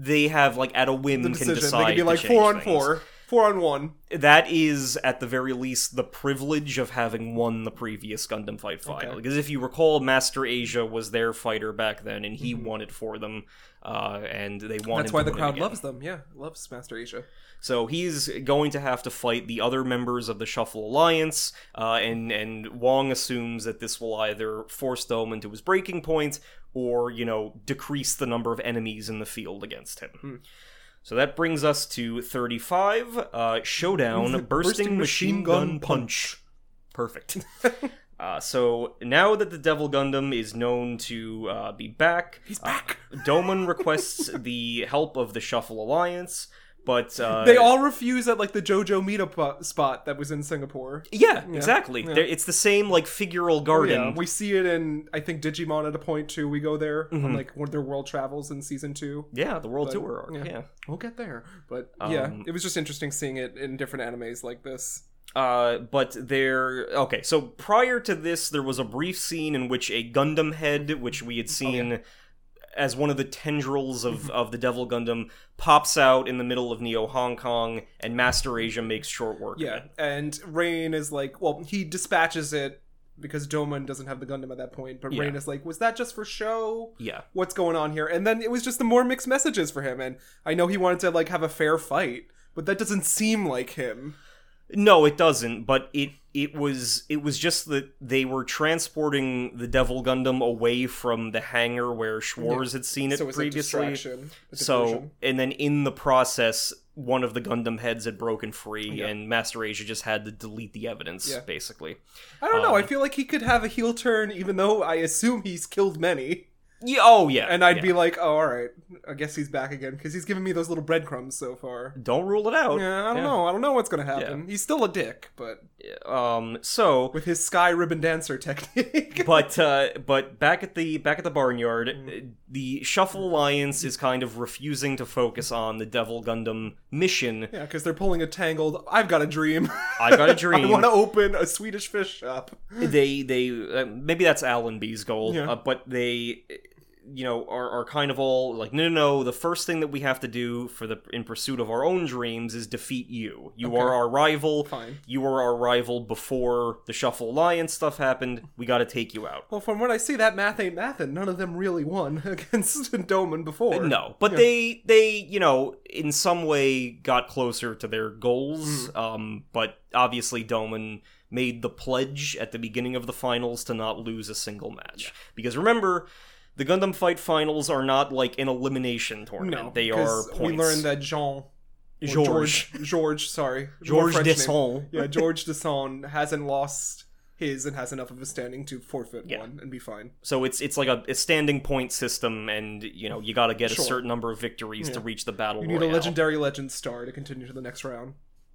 B: They have like at a whim
C: The
B: can decide
C: They could be like four on
B: things.
C: four, four on one.
B: that is at the very least the privilege of having won the previous Gundam Fight final.
C: Okay.
B: Because if you recall, Master Asia was their fighter back then, and
C: Mm-hmm.
B: he won it for them, uh, and they wanted.
C: That's why the crowd loves them. Yeah, loves Master Asia.
B: So he's going to have to fight the other members of the Shuffle Alliance, uh, and and Wong assumes that this will either force Domon to his breaking point, or you know decrease the number of enemies in the field against him.
C: Hmm.
B: So that brings us to 35, uh, Showdown, Bursting, Machine Gun Punch. Perfect. *laughs* Uh, so now that the Devil Gundam is known to uh, be back,
C: He's back.
B: Domon requests the help of the Shuffle Alliance, but uh,
C: They all refuse at like the JoJo meetup spot that was in Singapore.
B: yeah, exactly.
C: yeah.
B: It's the same like figural garden.
C: Yeah, we see it in I think Digimon at a point too. We go there
B: Mm-hmm.
C: on like one of their world travels in season two.
B: Yeah, the World
C: But,
B: Tour arc.
C: yeah.
B: Yeah.
C: We'll get there, but yeah,
B: Um,
C: it was just interesting seeing it in different animes like this.
B: Uh, but there. Okay, so prior to this, there was a brief scene in which a Gundam head, which we
C: Oh,
B: had seen as one of the tendrils of, mm-hmm. of the Devil Gundam, pops out in the middle of Neo Hong Kong, and Master Asia makes short work.
C: Yeah, and Rain is like, well, he dispatches it because Domon doesn't have the Gundam at that point. But
B: Yeah.
C: Rain is like, was that just for show?
B: Yeah.
C: What's going on here? And then it was just the more mixed messages for him. And I know he wanted to like have a fair fight, but that doesn't seem like him.
B: No, it doesn't. But it it was it was just that they were transporting the Devil Gundam away from the hangar where Schwarz had seen it
C: so
B: previously. So, and then in the process, one of the Gundam heads had broken free,
C: Yeah.
B: and Master Asia just had to delete the evidence,
C: Yeah.
B: basically.
C: I don't know. I
B: um,
C: feel like he could have a heel turn, even though I assume he's killed many.
B: Yeah, oh, yeah.
C: And I'd
B: yeah.
C: be like, oh, all right. I guess he's back again because he's giving me those little breadcrumbs so far.
B: Don't rule it out.
C: Yeah, I don't know. I don't know what's gonna happen. He's still a dick, but
B: Um, so,
C: with his sky ribbon dancer technique. *laughs*
B: but uh, but back at the back at the barnyard,
C: Mm.
B: the Shuffle Alliance is kind of refusing to focus on the Devil Gundam mission.
C: yeah, because they're pulling a tangled. I've got a dream. *laughs*
B: I've got a *laughs* dream.
C: I want to open a Swedish fish shop.
B: they they uh, maybe that's Allenby's goal,
C: Yeah.
B: uh, but they you know are, are kind of all like no no no the first thing that we have to do for the in pursuit of our own dreams is defeat you. You
C: Okay.
B: are our rival.
C: Fine.
B: you were our rival before the shuffle alliance stuff happened. We got to take you out.
C: Well, from what I see, that math ain't math, and none of them really won *laughs* against Domon before.
B: no. But they they you know in some way got closer to their goals. Um but obviously domon made the pledge at the beginning of the finals to not lose a single match. Because remember the gundam fight finals are not like an elimination tournament
C: no,
B: they are points
C: We learned that Jean.
B: George.
C: George, George, sorry, *laughs*
B: george.
C: de
B: Sand.
C: Yeah, *laughs* George de Sand hasn't lost his and has enough of a standing to forfeit
B: Yeah.
C: one and be fine.
B: so it's it's like a, a standing point system and you know you got to get
C: Sure.
B: a certain number of victories to reach the battle
C: You need a legendary legend star to continue to the next round.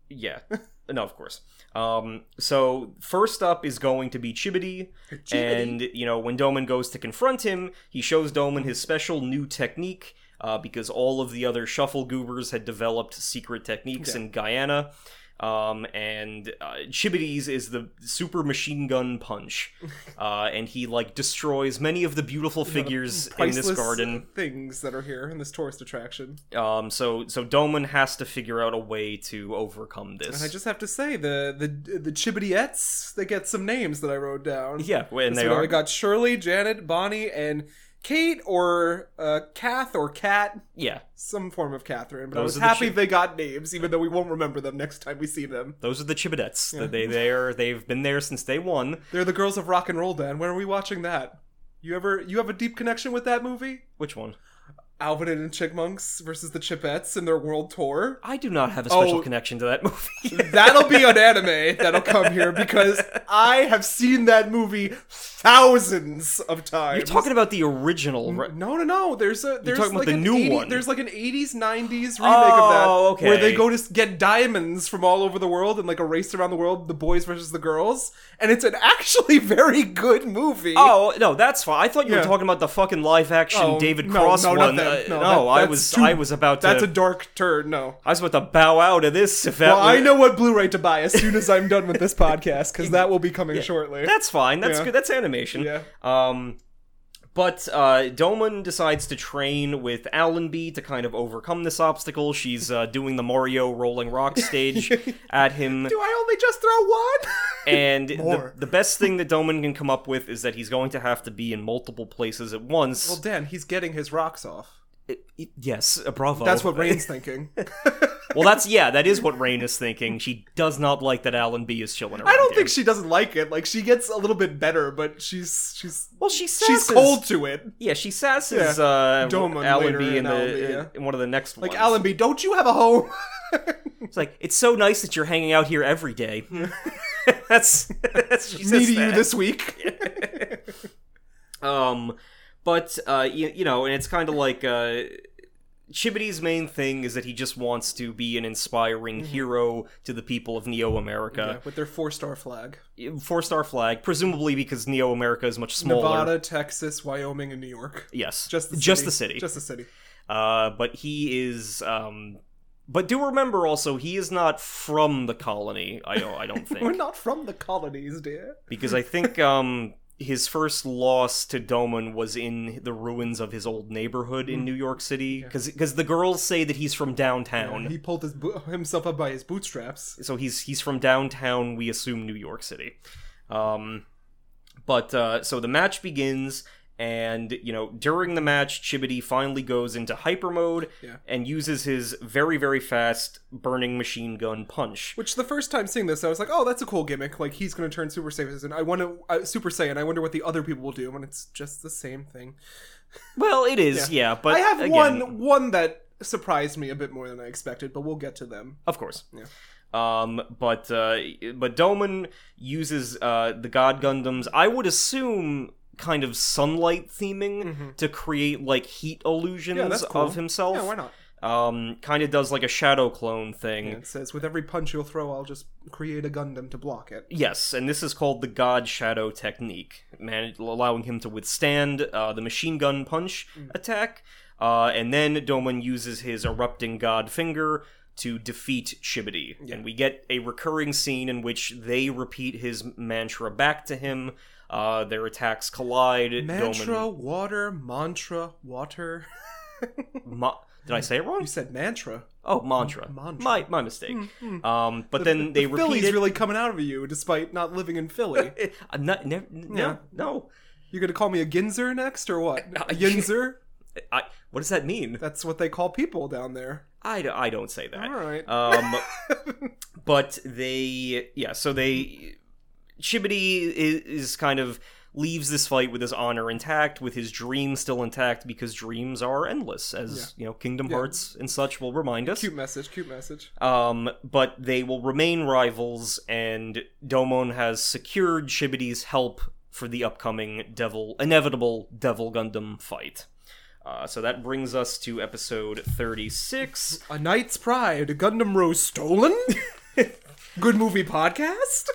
B: Yeah. *laughs* no, of course. Um, so first up is going to be Chibodee, and you know when Domon goes to confront him, he shows Domon his special new technique uh, because all of the other shuffle goobers had developed secret techniques
C: Yeah.
B: in Guyana. Um, and uh, Chibodee's is the super machine gun punch, *laughs* uh, and he like destroys many of the beautiful figures in this garden.
C: things that are here in this tourist attraction.
B: Um, so so Domon has to figure out a way to overcome this.
C: And I just have to say the the the Chibitiettes they get some names that I wrote down.
B: yeah, and they are
C: we got Shirley, Janet, Bonnie, and Kate or uh, Kath or Kat,
B: yeah.
C: some form of Catherine. But
B: Those
C: I was
B: the
C: happy
B: chi-
C: they got names, even though we won't remember them next time we see them.
B: Those are the Chibidettes. They they are they've been there since day one.
C: They're the girls of rock and roll. Dan, when are we watching that? You ever you have a deep connection with that movie?
B: Which one?
C: Alvin and the Chipmunks versus the Chipettes in their world tour.
B: I do not have a special
C: Oh.
B: connection to that movie. *laughs*
C: That'll be an anime that'll *laughs* come here because I have seen that movie thousands of times.
B: You're talking about the original, right?
C: No, no, no. There's a there's
B: talking about
C: like
B: the new
C: 80
B: one.
C: There's like an 80s 90s remake
B: Oh,
C: of that
B: okay.
C: where they go to get diamonds from all over the world and like a race around the world, the boys versus the girls, and it's an actually *laughs* very good movie.
B: Oh no, that's fine. I thought you
C: Yeah.
B: were talking about the fucking live action
C: Oh,
B: David Cross
C: no, not
B: one.
C: No,
B: no,
C: that-
B: I was
C: too-
B: I was about to.
C: That's a dark turn. No.
B: I was about to bow out of this. If that
C: Well, I know what Blu-ray to buy as soon as I'm done with this *laughs* podcast because that will be coming shortly.
B: That's fine. That's
C: Yeah.
B: good. That's animation.
C: Yeah.
B: Um, but uh, Domon decides to train with Allenby to kind of overcome this obstacle. She's uh, doing the Mario rolling rock stage *laughs* at him.
C: Do I only just throw one? *laughs*
B: And the, the best thing that Domon can come up with is that he's going to have to be in multiple places at once.
C: well, Dan, he's getting his rocks off.
B: It- it- yes, uh, bravo.
C: That's what *laughs* Rain's thinking.
B: well, that's yeah, that is what Rain is thinking. She does not like that Allenby is chilling around.
C: I don't
B: here.
C: think she doesn't like it. Like she gets a little bit better, but she's she's
B: Well, she sasses.
C: she's cold to it.
B: Yeah, she sasses
C: Yeah.
B: uh, Allenby
C: later
B: in
C: in
B: the
C: Allenby, yeah.
B: in one of the next
C: Like
B: ones.
C: B. don't you have a home? *laughs*
B: It's like it's so nice that you're hanging out here every day. *laughs* that's that's she
C: Me
B: says
C: to you this week.
B: Um, but uh, you, you know, and it's kind of like uh, Chibodee's main thing is that he just wants to be an inspiring hero to the people of Neo
C: Yeah,
B: America.
C: with their four star flag.
B: Four star flag, presumably because Neo America is much smaller.
C: Nevada, Texas, Wyoming, and New York.
B: Yes,
C: Just the
B: just
C: city.
B: the city.
C: Just the city.
B: Uh, but he is. Um, but do remember also, he is not from the colony. I don't. I don't *laughs* think We're
C: not from the colonies, dear.
B: because I think um his first loss to Domon was in the ruins of his old neighborhood in New York City because the girls say that he's from downtown.
C: He pulled his bo- himself up by his bootstraps.
B: so he's he's from downtown. We assume New York City. Um, but uh, so the match begins, and you know during the match, Chibodee finally goes into hyper mode
C: Yeah.
B: and uses his very very fast burning machine gun punch.
C: Which the first time seeing this, I was like, "Oh, that's a cool gimmick. Like he's gonna turn Super Saiyan. I want to uh, Super Saiyan. I wonder what the other people will do." when it's just the same thing.
B: Well, it is, yeah, but
C: I have
B: again,
C: one one that surprised me a bit more than I expected, but we'll get to them.
B: Of course. Yeah. Um, but uh, but Domon uses uh, the God Gundams. I would assume kind of sunlight theming to create like heat illusions
C: Mm-hmm. Yeah, cool.
B: of himself.
C: Yeah, why not?
B: Um, kind of does like a shadow clone thing.
C: And it says, "With every punch you'll throw, I'll just create a Gundam to block it."
B: Yes, and this is called the God Shadow technique, man, allowing him to withstand uh, the machine gun punch
C: Mm.
B: attack. Uh, and then Domon uses his erupting God finger to defeat Chibodee. And we get a recurring scene in which they repeat his mantra back to him. Uh, their attacks collide.
C: Mantra,
B: Domon.
C: water, mantra, water. *laughs*
B: Ma- Did I say it wrong?
C: You said mantra.
B: Oh, mantra.
C: Mantra.
B: My my mistake. Um, but then they repeat
C: Philly's
B: it.
C: really coming out of you, despite not living in Philly. *laughs*
B: Uh, not, no,
C: Yeah.
B: no.
C: You're gonna call me a Ginzer next, or what? *laughs* A Yinzer?
B: I, what does that mean?
C: That's what they call people down there.
B: I, I don't say that.
C: All right.
B: Um, but they, yeah, so they, Chibodee is, is kind of leaves this fight with his honor intact, with his dream still intact, because dreams are endless, as you know, Kingdom Hearts and such will remind us.
C: cute message. Cute message.
B: Um, but they will remain rivals, and Domon has secured Chibodee's help for the upcoming Devil, inevitable Devil Gundam fight. Uh, so that brings us to episode 36.
C: A Knight's Pride. Gundam Rose stolen. *laughs* Good movie podcast.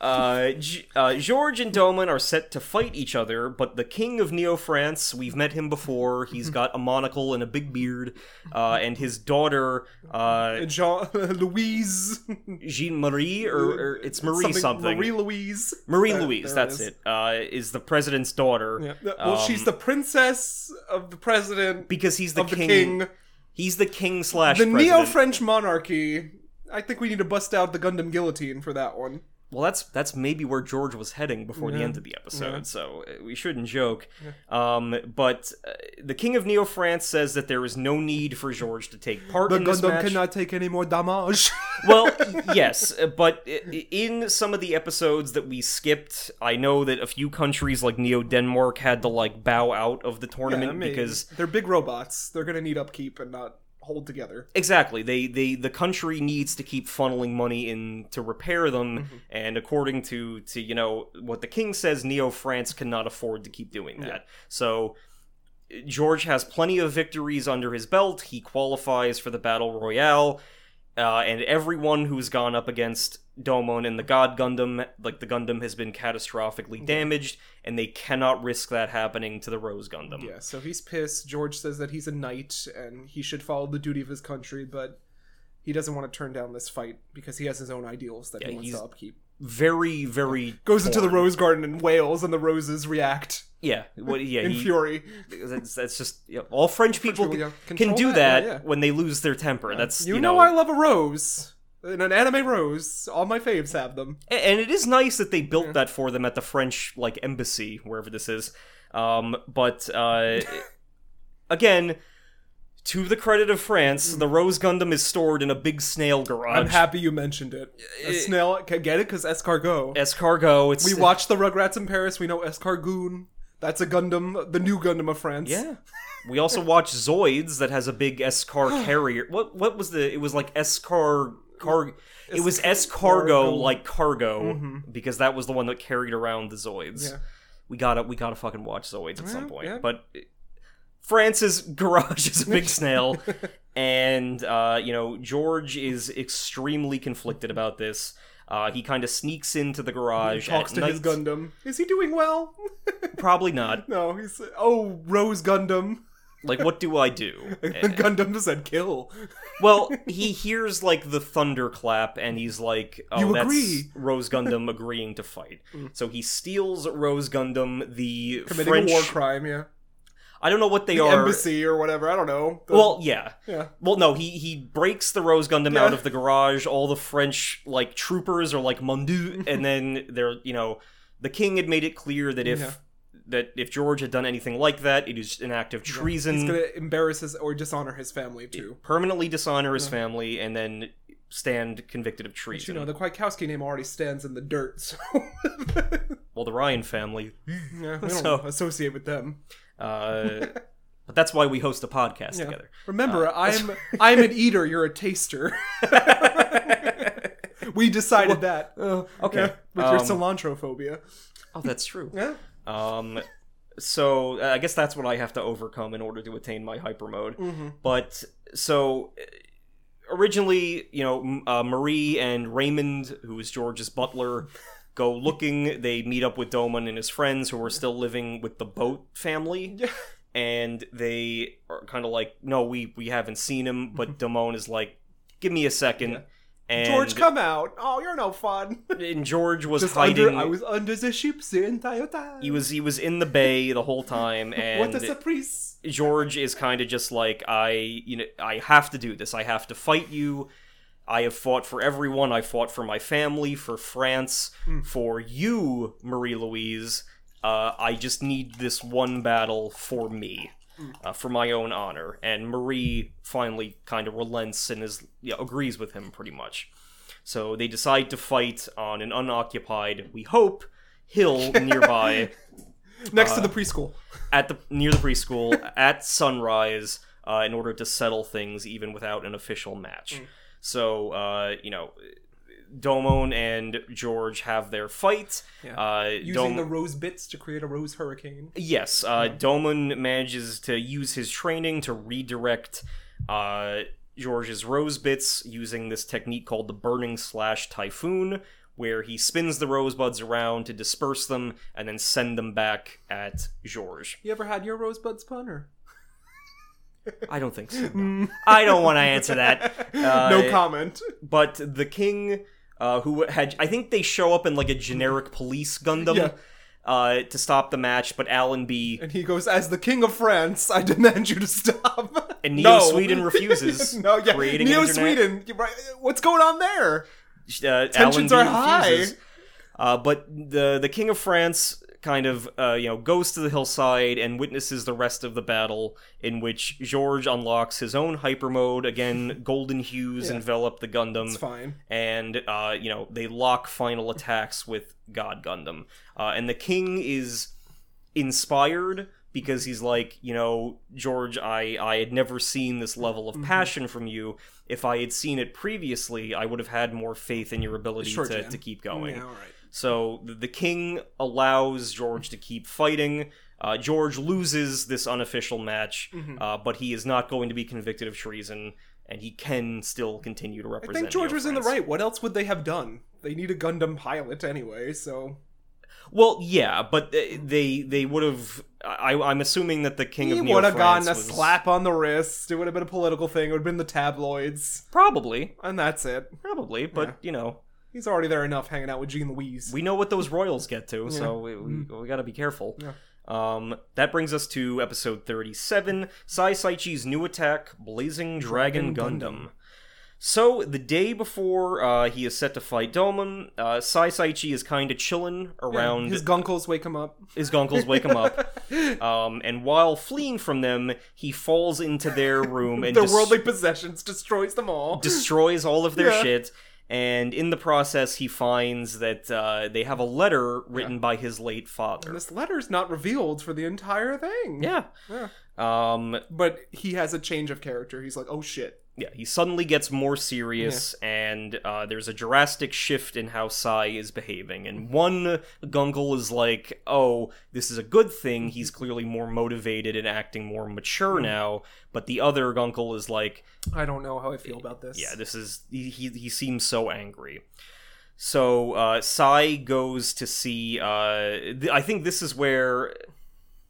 B: Uh, G- uh, George and Domon are set to fight each other, but the king of Neo France, we've met him before. He's got a monocle and a big beard, uh, and his daughter, uh,
C: Jean *laughs* Louise.
B: Jean Marie, or, or it's Marie something.
C: Marie Louise.
B: Marie
C: There-
B: Louise,
C: there
B: that's
C: is.
B: it. Uh, is the president's daughter.
C: Yeah. Well, she's
B: Um,
C: the princess of the president
B: because he's the
C: of the
B: king,
C: king.
B: He's the king slash
C: The. Neo-French monarchy. I think we need to bust out the Gundam guillotine for that one.
B: Well, that's that's maybe where George was heading before the end of the episode, so uh, we shouldn't joke. Um, but uh, the King of Neo France says that there is no need for George to take part
C: The
B: in this
C: Gundam
B: match.
C: cannot take any more damage. *laughs*
B: well, yes, uh, but i- i- in some of the episodes that we skipped, I know that a few countries like Neo Denmark had to like bow out of the tournament
C: I mean,
B: because
C: they're big robots. They're gonna need upkeep and not hold together.
B: Exactly. They they the country needs to keep funneling money in to repair them,
C: Mm-hmm.
B: and according to to you know what the king says, Neo France cannot afford to keep doing that. So George has plenty of victories under his belt. He qualifies for the battle royale, uh, and everyone who's gone up against Domon and the God Gundam, like the Gundam, has been catastrophically damaged, and they cannot risk that happening to the Rose Gundam.
C: Yeah, so he's pissed. George says that he's a knight and he should follow the duty of his country, but he doesn't want to turn down this fight because he has his own ideals that
B: Yeah,
C: he wants to upkeep.
B: Very, very
C: Goes into the rose garden and wails, and the roses react
B: Yeah, what? Yeah,
C: in
B: he-
C: fury.
B: That's, that's just you know, all French people
C: people, yeah,
B: can do
C: that,
B: that,
C: yeah, yeah.
B: when they lose their temper. That's
C: You,
B: you,
C: know, I love a rose. And an anime rose. All my faves have them.
B: And it is nice that they built that for them at the French like embassy wherever this is. Um, but uh, *laughs* again, to the credit of France, mm. the Rose Gundam is stored in a big snail garage.
C: I'm happy you mentioned it. A snail, get it? Because escargot.
B: Escargot. It's
C: we watched the Rugrats in Paris. We know escargoon. That's a Gundam, the new Gundam of France.
B: Yeah. We also *laughs* watched Zoids that has a big Escar *gasps* carrier. What what was the? It was like Escar Car- it was S cargo like cargo mm-hmm. because that was the one that carried around the Zoids.
C: Yeah.
B: We gotta we gotta fucking watch Zoids at some point.
C: yeah.
B: But France's *laughs* garage is a big *laughs* snail, and uh, you know George is extremely conflicted about this. Uh, he kind of sneaks into the garage
C: talks
B: at
C: to
B: night.
C: his Gundam. Is he doing well? *laughs*
B: Probably not.
C: no, he's oh Rose Gundam.
B: Like, what do I do?
C: The Gundam said kill.
B: Well, he hears like the thunderclap, and he's like, "Oh,
C: You
B: that's
C: agree."
B: Rose Gundam agreeing to fight." So he steals Rose Gundam, the
C: Committing
B: French.
C: a war crime, yeah.
B: I don't know what they
C: The
B: are.
C: embassy or whatever. I don't know. The-
B: Well, yeah.
C: yeah.
B: Well, no, he he breaks the Rose Gundam
C: Yeah.
B: out of the garage. All the French like troopers are like Mondu, and *laughs* then they're you know the king had made it clear that if
C: Yeah.
B: that if George had done anything like that, it is an act of treason.
C: He's gonna embarrass his or dishonor his family too.
B: permanently dishonor his family and then stand convicted of
C: But, you know, the Kwiatkowski name already stands in the dirt, so
B: well, the Ryan family. *laughs*
C: yeah, we *laughs* don't
B: So-
C: associate with them.
B: Uh, but that's why we host a podcast
C: Yeah.
B: together.
C: Remember,
B: Uh,
C: I'm I'm an eater. You're a taster. *laughs* we decided that.
B: okay.
C: Yeah, with your
B: Um,
C: cilantro phobia.
B: Oh, that's true.
C: Yeah.
B: Um, so uh, I guess that's what I have to overcome in order to attain my hyper mode.
C: Mm-hmm.
B: But so uh, originally, you know, uh, Marie and Raymond, who is George's butler, go looking. They meet up with Domon and his friends, who are still living with the boat family.
C: Yeah.
B: And they are kind of like, no, we we haven't seen him. But mm-hmm. Domon is like, give me a second. And
C: George, come out. Oh, you're no fun. *laughs*
B: and George was
C: Just
B: hiding.
C: under, I was under the ship the entire time.
B: he was he was in the bay the whole time, and *laughs*
C: What a surprise.
B: George is kind of just like I, you know, I have to do this. I have to fight you. I have fought for everyone. I fought for my family, for France, for you, Marie Louise. Uh, I just need this one battle for me, uh, for my own honor. And Marie finally kind of relents and is yeah, agrees with him pretty much. So they decide to fight on an unoccupied, we hope, hill *laughs* nearby
C: Next
B: uh,
C: to the preschool.
B: at the near the preschool at sunrise uh, in order to settle things even without an official match.
C: Mm.
B: So uh, you know, Domon and George have their fight.
C: Yeah.
B: Uh,
C: Using
B: Dom-
C: the rose bits to create a rose hurricane.
B: Yes, uh, Domon manages to use his training to redirect uh, George's rose bits using this technique called the burning slash typhoon, where he spins the rosebuds around to disperse them and then send them back at George.
C: You ever had your rosebud spun or?
B: I don't think so. no. I don't want to answer that. *laughs* Uh,
C: no comment.
B: But the king, uh, who had, I think they show up in like a generic police Gundam.
C: Yeah.
B: Uh, to stop the match, but Allenby
C: And he goes, as the king of France, I demand you to stop.
B: And *laughs* Neo Sweden *laughs* refuses,
C: no, yeah, Neo
B: internet.
C: Sweden. What's going on there?
B: uh,
C: Tensions
B: Allenby
C: are high.
B: Uh, but the the king of France kind of uh, you know goes to the hillside and witnesses the rest of the battle, in which George unlocks his own hyper mode. Again, *laughs* golden hues
C: Yeah.
B: envelop the Gundam.
C: It's fine.
B: and uh, you know they lock final attacks with God Gundam, uh, and the king is inspired because he's like, you know, George, I I had never seen this level
C: Mm-hmm.
B: of passion from you. If I had seen it previously, I would have had more faith in your ability
C: Sure,
B: to, to keep going.
C: Yeah, all right.
B: So the, king allows George to keep fighting. Uh, George loses this unofficial match,
C: Mm-hmm.
B: uh, but he is not going to be convicted of treason, and he can still continue to represent.
C: I think George was in the right. What else would they have done? They need a Gundam pilot anyway, so
B: Well, yeah, but they they, would have. I, I'm assuming that the king
C: he
B: of Neo
C: would have gotten a
B: was-
C: slap on the wrist. It would have been a political thing. It would have been the tabloids,
B: Probably,
C: and that's it.
B: probably, but
C: Yeah.
B: you know,
C: He's already there enough, hanging out with Jean Louise.
B: we know what those royals get to, so we, we, we got to be careful.
C: Yeah.
B: Um, that brings us to episode 37, Sai Saici's new attack, Blazing Dragon,
C: Dragon
B: Gundam.
C: Gundam.
B: So, the day before uh, he is set to fight Domon, uh, Sai Saici is kind of chilling around
C: His gunkles wake him up.
B: his gunkles wake him up. *laughs* Um, and while fleeing from them, he falls into their room and *laughs*
C: Their
B: des-
C: worldly possessions destroys them all.
B: destroys all of their
C: Yeah.
B: shit. And in the process, he finds that uh, they have a letter written by his late father.
C: this letter's not revealed for the entire thing.
B: Yeah.
C: Yeah.
B: Um,
C: But he has a change of character. He's like, oh shit.
B: Yeah, he suddenly gets more serious, and uh, there's a drastic shift in how Sai is behaving. And one Gungle is like, "Oh, this is a good thing. He's *laughs* clearly more motivated and acting more mature now." But the other Gungle is like,
C: I don't know how I feel about this.
B: yeah, this is he. He, he seems so angry. So uh, Sai goes to see. Uh, th- I think this is where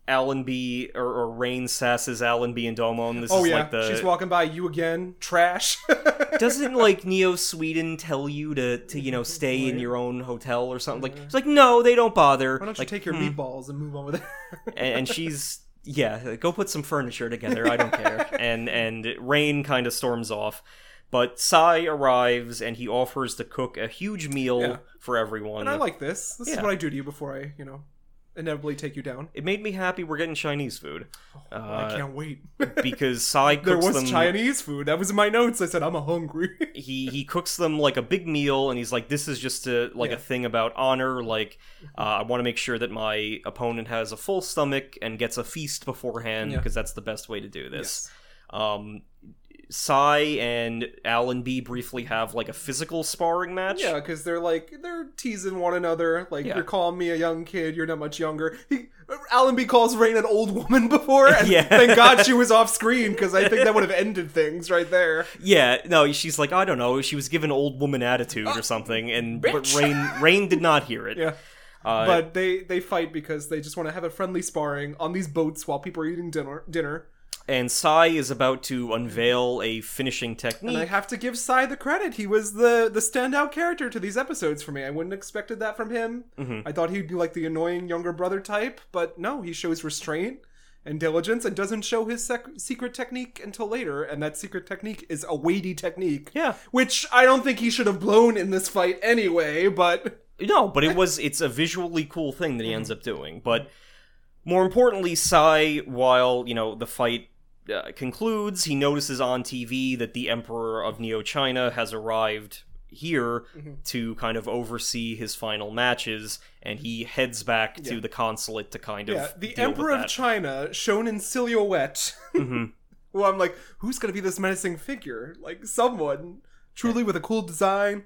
B: Allenby or, or Rain sasses Allenby and Domon. This
C: Oh
B: is
C: yeah,
B: like the
C: she's walking by you again. Trash. *laughs*
B: doesn't like Neo Sweden tell you to to you know *laughs* stay in your own hotel or something? Like it's like no, they don't bother.
C: Why don't you
B: like,
C: take your
B: hmm.
C: meatballs and move on with it?
B: and, and she's yeah, go put some furniture together. I don't care. *laughs* and and Rain kind of storms off, but Sai arrives and he offers to cook a huge meal
C: Yeah.
B: for everyone.
C: and I like this. This is what I do to you before I, you know, inevitably take you down.
B: it made me happy. We're getting Chinese food
C: I
B: uh,
C: can't wait.
B: because *laughs* Sai
C: there was
B: them.
C: Chinese food. That was in my notes. I said I'm a hungry. *laughs*
B: he he cooks them like a big meal and he's like this is just a like
C: Yeah.
B: a thing about honor like uh, i want to make sure that my opponent has a full stomach and gets a feast beforehand
C: Yeah.
B: because that's the best way to do this um Sai and Allenby briefly have like a physical sparring match.
C: Yeah, because they're like they're teasing one another. Like
B: Yeah.
C: you're calling me a young kid. You're not much younger. He, Allenby calls Rain an old woman *laughs* before. And
B: Yeah.
C: Thank God she was off screen because I think that would have ended things right there.
B: Yeah, no, she's like, I don't know, she was given old woman attitude or something, and but
C: Uh.
B: Rain Rain did not hear it.
C: Yeah.
B: Uh,
C: but they they fight because they just want to have a friendly sparring on these boats while people are eating dinner. Dinner.
B: And Sai is about to unveil a finishing
C: And
B: technique.
C: I have to give Sai the credit. He was the the standout character to these episodes for me. I wouldn't have expected that from him.
B: Mm-hmm.
C: I thought he'd be like the annoying younger brother type, but no, he shows restraint and diligence and doesn't show his sec- secret technique until later. And that secret technique is a weighty technique.
B: Yeah.
C: Which I don't think he should have blown in this fight anyway, but *laughs*
B: No, but it was it's a visually cool thing that he ends up doing. But more importantly, Sai, while you know the fight uh, concludes, he notices on TV that the Emperor of Neo China has arrived here to kind of oversee his final matches, and he heads back to the consulate to kind of
C: yeah, the
B: deal with
C: Emperor of. China shown in silhouette. *laughs*
B: Mhm.
C: well, I'm like, who's gonna be this menacing figure? Like someone truly with a cool design.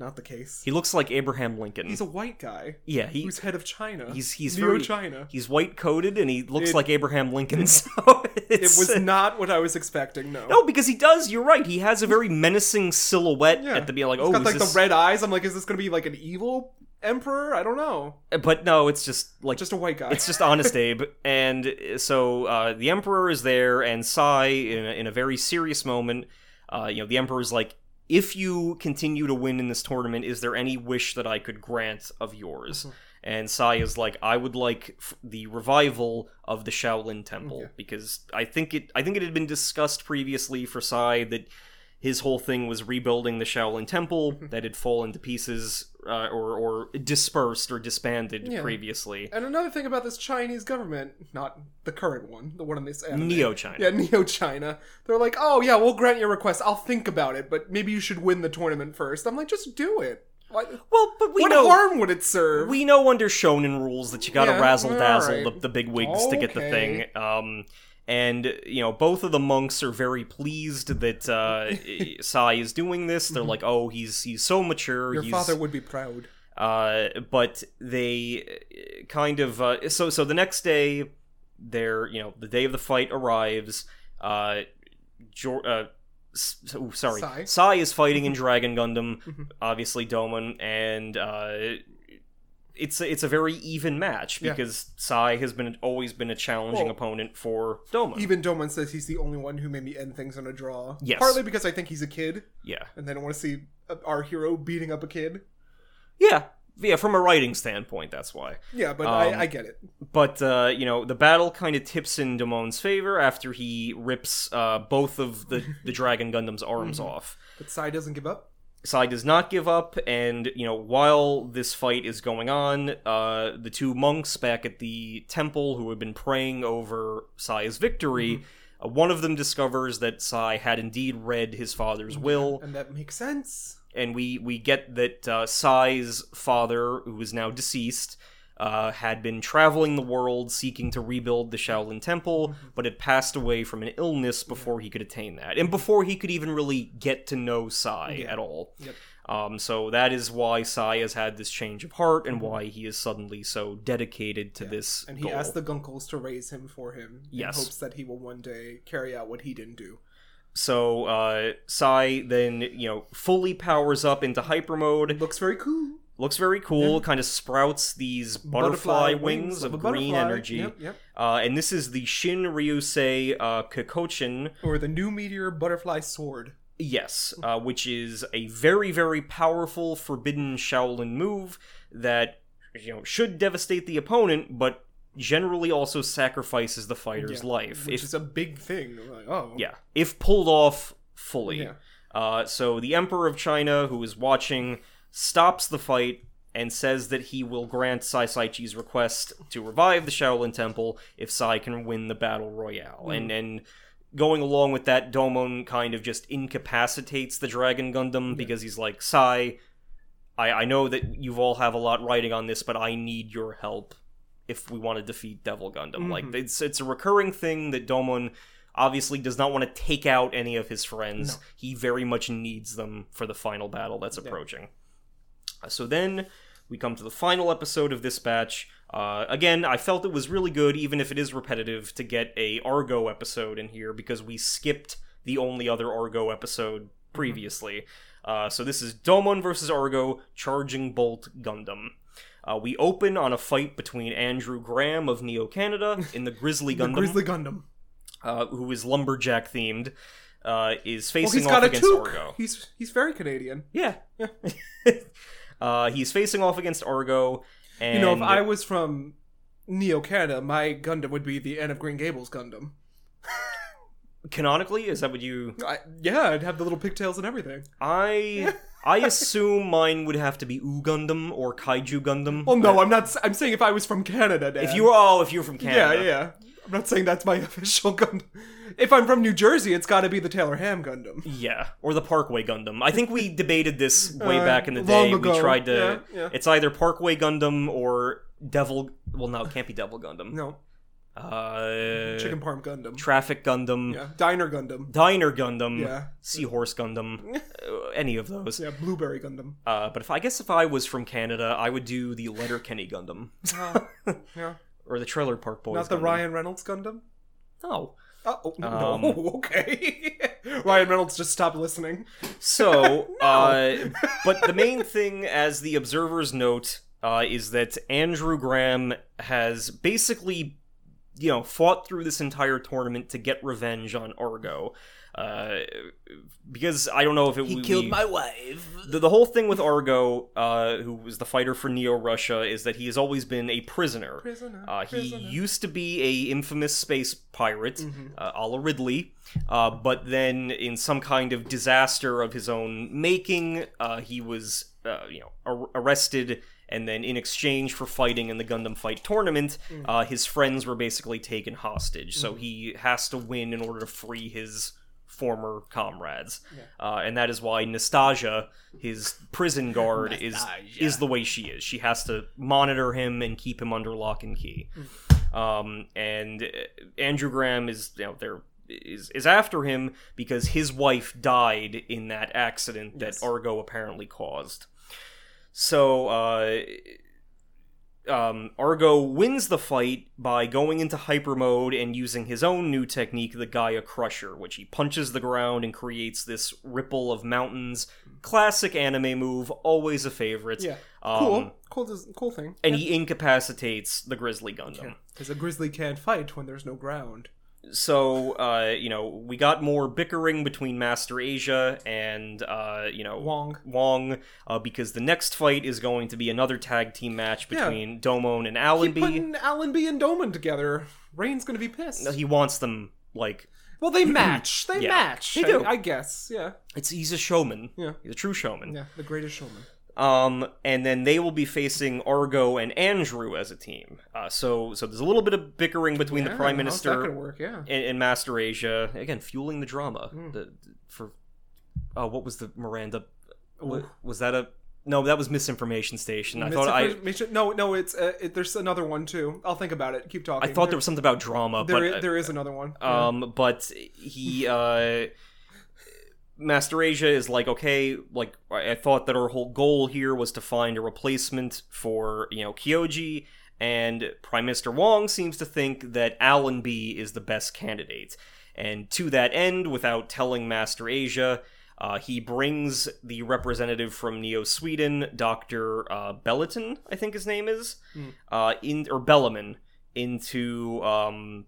C: Not the case.
B: He looks like Abraham Lincoln.
C: He's a white guy
B: yeah, he
C: who's head of China.
B: he's he's
C: Neo
B: very
C: China.
B: He's white coated and he looks
C: It-
B: like Abraham Lincoln. *laughs* So
C: It was not what I was expecting. No.
B: No, because he does. You're right. He has a very menacing silhouette
C: Yeah.
B: at the beginning. Like,
C: He's
B: oh,
C: got like
B: this...
C: the red eyes. I'm like, is this gonna be like an evil emperor? I don't know.
B: But no, it's just like
C: Just a white guy.
B: it's just honest *laughs* Abe. And so uh, the Emperor is there, and Sai, in a, in a very serious moment, uh, you know, the Emperor's like, if you continue to win in this tournament, is there any wish that I could grant of yours?
C: Mm-hmm.
B: And Sai is like, I would like f- the revival of the Shaolin Temple
C: Yeah.
B: because I think it. I think it had been discussed previously for Sai that his whole thing was rebuilding the Shaolin Temple
C: Mm-hmm.
B: that had fallen to pieces uh, or or dispersed or disbanded
C: Yeah.
B: previously.
C: And another thing about this Chinese government, not the current one, the one in this anime.
B: Neo China.
C: Yeah, *laughs* Neo China. They're like, oh yeah, we'll grant your request. I'll think about it, but maybe you should win the tournament first. I'm like, just do it. Why,
B: Well, but we
C: what
B: know
C: harm would it serve?
B: we know under shonen rules that you gotta
C: Yeah,
B: razzle dazzle
C: alright.
B: the, the big wigs to get the thing. Um, and you know, both of the monks are very pleased that uh, *laughs* Sai is doing this. They're like, "Oh, he's he's so mature.
C: Mm-hmm. Your
B: he's,
C: father would be proud.
B: Uh, but they uh, kind of uh, so so the next day, they're you know the day of the fight arrives. Uh, Jor- uh, s- oh, sorry,
C: Sai.
B: Sai is fighting in Dragon Gundam,
C: Mhm.
B: obviously Domon, and uh, it's a, it's a very even match
C: Yeah.
B: because Sai has been always been a challenging
C: Well,
B: opponent for Domon.
C: Even Domon says he's the only one who made me end things on a draw.
B: Yes.
C: Partly because I think he's a kid,
B: yeah,
C: and they don't want to see our hero beating up a kid.
B: yeah, yeah. From a writing standpoint, that's why.
C: Yeah, but
B: Um,
C: I, I get it.
B: But uh, you know, the battle kind of tips in Domon's favor after he rips uh, both of the the Dragon Gundam's arms
C: Mm-hmm.
B: off.
C: But Sai doesn't give up.
B: Sai does not give up, and you know, while this fight is going on, uh, the two monks back at the temple who have been praying over Sai's victory.
C: Mm-hmm.
B: Uh, one of them discovers that Sai had indeed read his father's will,
C: And that makes sense.
B: and we we get that uh, Sai's father, who is now deceased, uh, had been traveling the world seeking to rebuild the Shaolin Temple,
C: Mm-hmm.
B: but had passed away from an illness before he could attain that, and before he could even really get to know Sai
C: Yeah.
B: at all.
C: Yep.
B: Um, so that is why Sai has had this change of heart, and
C: Mm-hmm.
B: why he is suddenly so dedicated to this
C: And he
B: goal.
C: asked the Gunkles to raise him for him
B: Yes.
C: in hopes that he will one day carry out what he didn't do.
B: So uh, Sai then, you know, fully powers up into hyper mode.
C: Looks very cool.
B: Looks very cool. Kind of sprouts these butterfly, wings, of green
C: butterfly.
B: energy.
C: Yep, yep.
B: Uh, and this is the Shin Ryusei uh, Kokochin.
C: Or the new meteor butterfly sword.
B: Yes, uh, which is a very, very powerful forbidden Shaolin move that you know should devastate the opponent, but generally also sacrifices the fighter's
C: Yeah,
B: life.
C: Which
B: If
C: is a big thing. Like, oh.
B: yeah, if pulled off fully.
C: Yeah.
B: Uh, so the Emperor of China, who is watching, stops the fight and says that he will grant Sai Saici's request to revive the Shaolin Temple if Sai can win the battle royale.
C: Hmm.
B: And and going along with that, Domon kind of just incapacitates the Dragon Gundam because he's like, Sai, I, I know that you've all have a lot writing on this, but I need your help if we want to defeat Devil Gundam. Like
C: Mhm.
B: it's it's a recurring thing that Domon obviously does not want to take out any of his friends.
C: No.
B: He very much needs them for the final battle that's approaching. Uh, So then we come to the final episode of this batch. Uh, again, I felt it was really good, even if it is repetitive, to get a Argo episode in here because we skipped the only other Argo episode previously. Uh, so this is Domon versus Argo, Charging Bolt Gundam. Uh, we open on a fight between Andrew Graham of Neo Canada *laughs* in the Grizzly
C: The
B: Gundam,
C: Grizzly Gundam.
B: uh, who is lumberjack themed, uh, is
C: Well,
B: facing
C: he's
B: off against
C: toque.
B: Argo.
C: He's he's very Canadian.
B: Yeah. *laughs* uh, he's facing off against Argo. And
C: You know, if I was from Neo Canada, my Gundam would be the end of Green Gables Gundam. *laughs*
B: canonically, is that what you?
C: I, yeah, I'd have the little pigtails and everything.
B: I *laughs* I assume mine would have to be U Gundam or Kaiju Gundam.
C: Well, no, I'm not. I'm saying if I was from Canada, Dad.
B: If you were, oh, if you're from Canada,
C: yeah, yeah. I'm not saying that's my *laughs* official Gundam. If I'm from New Jersey, it's got to be the Taylor Ham Gundam.
B: Yeah, or the Parkway Gundam. I think we debated this *laughs* way
C: Uh,
B: back in the day.
C: ago,
B: We tried to.
C: yeah, yeah.
B: It's either Parkway Gundam or Devil. Well, no, it can't be Devil Gundam.
C: No,
B: Uh,
C: Chicken Parm Gundam.
B: Traffic Gundam.
C: yeah, Diner Gundam.
B: Diner Gundam.
C: Yeah.
B: Seahorse Gundam. uh, *laughs* any of those.
C: Yeah, Blueberry Gundam.
B: Uh, but if I guess if I was from Canada, I would do the Letterkenny Gundam
C: Yeah,
B: or the Trailer Park Boys.
C: not the
B: Gundam.
C: Ryan Reynolds Gundam.
B: No.
C: Oh, oh, no,
B: Um, *laughs*
C: okay. *laughs* Ryan Reynolds just stopped listening.
B: So, *laughs* uh, but the main thing, as the observers note, uh, is that Andrew Graham has basically, you know, fought through this entire tournament to get revenge on Argo. Uh, because I don't know if it he we, killed we- my
C: wife.
B: the, the whole thing with Argo, uh, who was the fighter for Neo Russia, is that he has always been a prisoner.
C: Prisoner.
B: Uh, he
C: prisoner.
B: used to be a infamous space pirate,
C: Mhm.
B: uh, a la Ridley, uh, but then in some kind of disaster of his own making, uh, he was, uh, you know, ar- arrested. And then, in exchange for fighting in the Gundam Fight tournament,
C: Mm.
B: uh, his friends were basically taken hostage. So he has to win in order to free his former comrades, uh, and that is why Nastasia, his prison *laughs* guard, is is the way she is. She has to monitor him and keep him under lock and key. Um, and uh, Andrew Graham is you know there is is after him because his wife died in that accident that
C: Yes.
B: Argo apparently caused. So uh, um, Argo wins the fight by going into hyper mode and using his own new technique, the Gaia Crusher, which he punches the ground and creates this ripple of mountains. Classic anime move, always a favorite.
C: Yeah.
B: Um,
C: Cool. Cool. Cool thing.
B: And he incapacitates the Grizzly Gundam.
C: Because a grizzly can't fight when there's no ground.
B: So, uh, you know, we got more bickering between Master Asia and, uh, you know,
C: Wong.
B: Wong, uh, because the next fight is going to be another tag team match
C: Yeah.
B: between Domon and
C: Keep
B: Allenby.
C: putting Allenby and Domon together. Rain's gonna be pissed.
B: No, He wants them like
C: well, they *clears throat* match. They
B: Yeah,
C: match.
B: they
C: I-
B: do.
C: I, guess. Yeah.
B: it's he's a showman.
C: Yeah.
B: He's a true showman.
C: Yeah. The greatest showman.
B: Um, and then they will be facing Argo and Andrew as a team. Uh, so so there's a little bit of bickering between the Prime Minister
C: work? Yeah.
B: and, and Master Asia again, fueling the drama.
C: Hmm.
B: The, for uh, what was the Miranda?
C: Ooh.
B: Was that a No, that was Misinformation Station. I thought I
C: no, no, it's uh, it, there's another one too. I'll think about it. Keep talking.
B: I thought there was something about drama,
C: there,
B: but
C: i- there is another one. Yeah.
B: Um, but he, *laughs* uh, Master Asia is like, okay, like I thought that our whole goal here was to find a replacement for you know Kyoji, and Prime Minister Wong seems to think that Allenby is the best candidate. And to that end, without telling Master Asia, uh, he brings the representative from Neo Sweden, Doctor uh, I think his name is, uh, in or Bellaman, into um,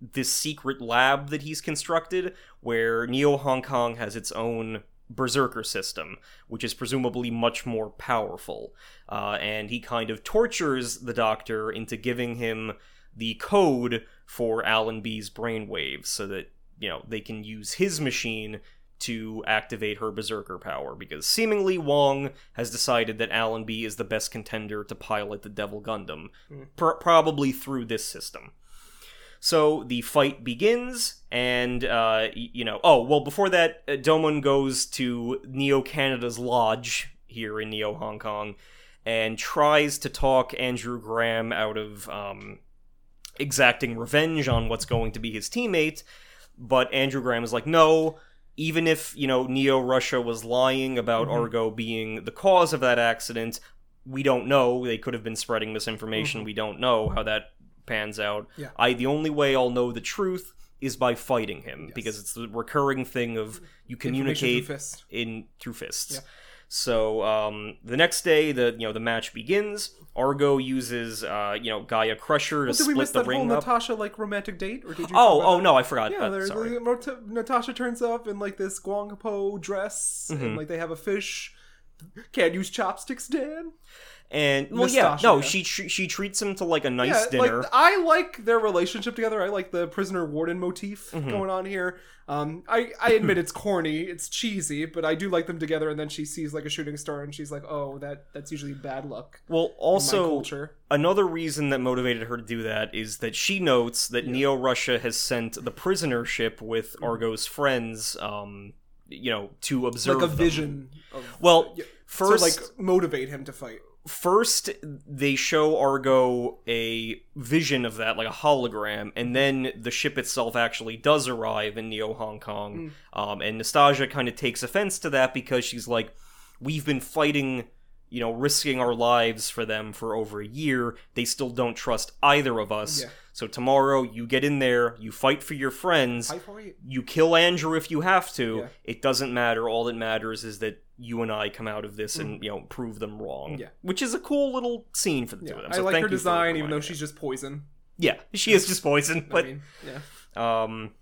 B: this secret lab that he's constructed where Neo Hong Kong has its own berserker system, which is presumably much more powerful. Uh, and he kind of tortures the doctor into giving him the code for Allenby's brainwaves so that, you know, they can use his machine to activate her berserker power because seemingly Wong has decided that Allenby is the best contender to pilot the Devil Gundam, pr- probably through this system. So the fight begins, and uh, you know, oh well. Before that, uh, Domon goes to Neo Canada's lodge here in Neo Hong Kong, and tries to talk Andrew Graham out of um, exacting revenge on what's going to be his teammate. But Andrew Graham is like, no. Even if you know Neo Russia was lying about Argo being the cause of that accident, we don't know. They could have been spreading misinformation. We don't know how that pans out.
C: Yeah.
B: I the only way I'll know the truth is by fighting him because it's the recurring thing of you communicate
C: through
B: in through fists.
C: Yeah.
B: So um, the next day, the you know the match begins. Argo uses uh, you know Gaia Crusher to
C: Well, did we
B: split
C: miss
B: the
C: that whole
B: ring up.
C: Natasha like romantic date, or did you?
B: Oh, oh
C: about
B: no, I forgot.
C: Yeah,
B: that. Sorry.
C: the- Natasha turns up in like this Guangpo dress,
B: Mm-hmm.
C: and like they have a fish. Can't use chopsticks, Dan.
B: And well, yeah, no, she she she treats him to like a nice
C: yeah,
B: dinner.
C: like I like their relationship together. I like the prisoner warden motif
B: Mm-hmm.
C: going on here. Um, I I admit it's corny, it's cheesy, but I do like them together. And then she sees like a shooting star, and she's like, "Oh, that that's usually bad luck."
B: well, also
C: culture.
B: another reason that motivated her to do that is that she notes that Neo Russia has sent the prisoner ship with Argo's friends, um, you know, to observe
C: like a
B: them.
C: vision. Of,
B: Well,
C: Yeah,
B: first,
C: to like motivate him to fight.
B: First they show Argo a vision of that, like a hologram, and then the ship itself actually does arrive in Neo Hong Kong. Um, and Nastasia kind of takes offense to that because she's like, "We've been fighting." You know, risking our lives for them for over a year. They still don't trust either of us.
C: Yeah.
B: So tomorrow, you get in there, you fight for your friends,
C: for it.
B: you kill Andrew if you have to.
C: Yeah.
B: It doesn't matter. All that matters is that you and I come out of this and you know prove them wrong.
C: Mm. Yeah.
B: which is a cool little scene for the two of them.
C: I like
B: thank
C: her
B: you
C: design, even though she's just poison.
B: yeah, she is just poison. But
C: I mean, yeah.
B: um,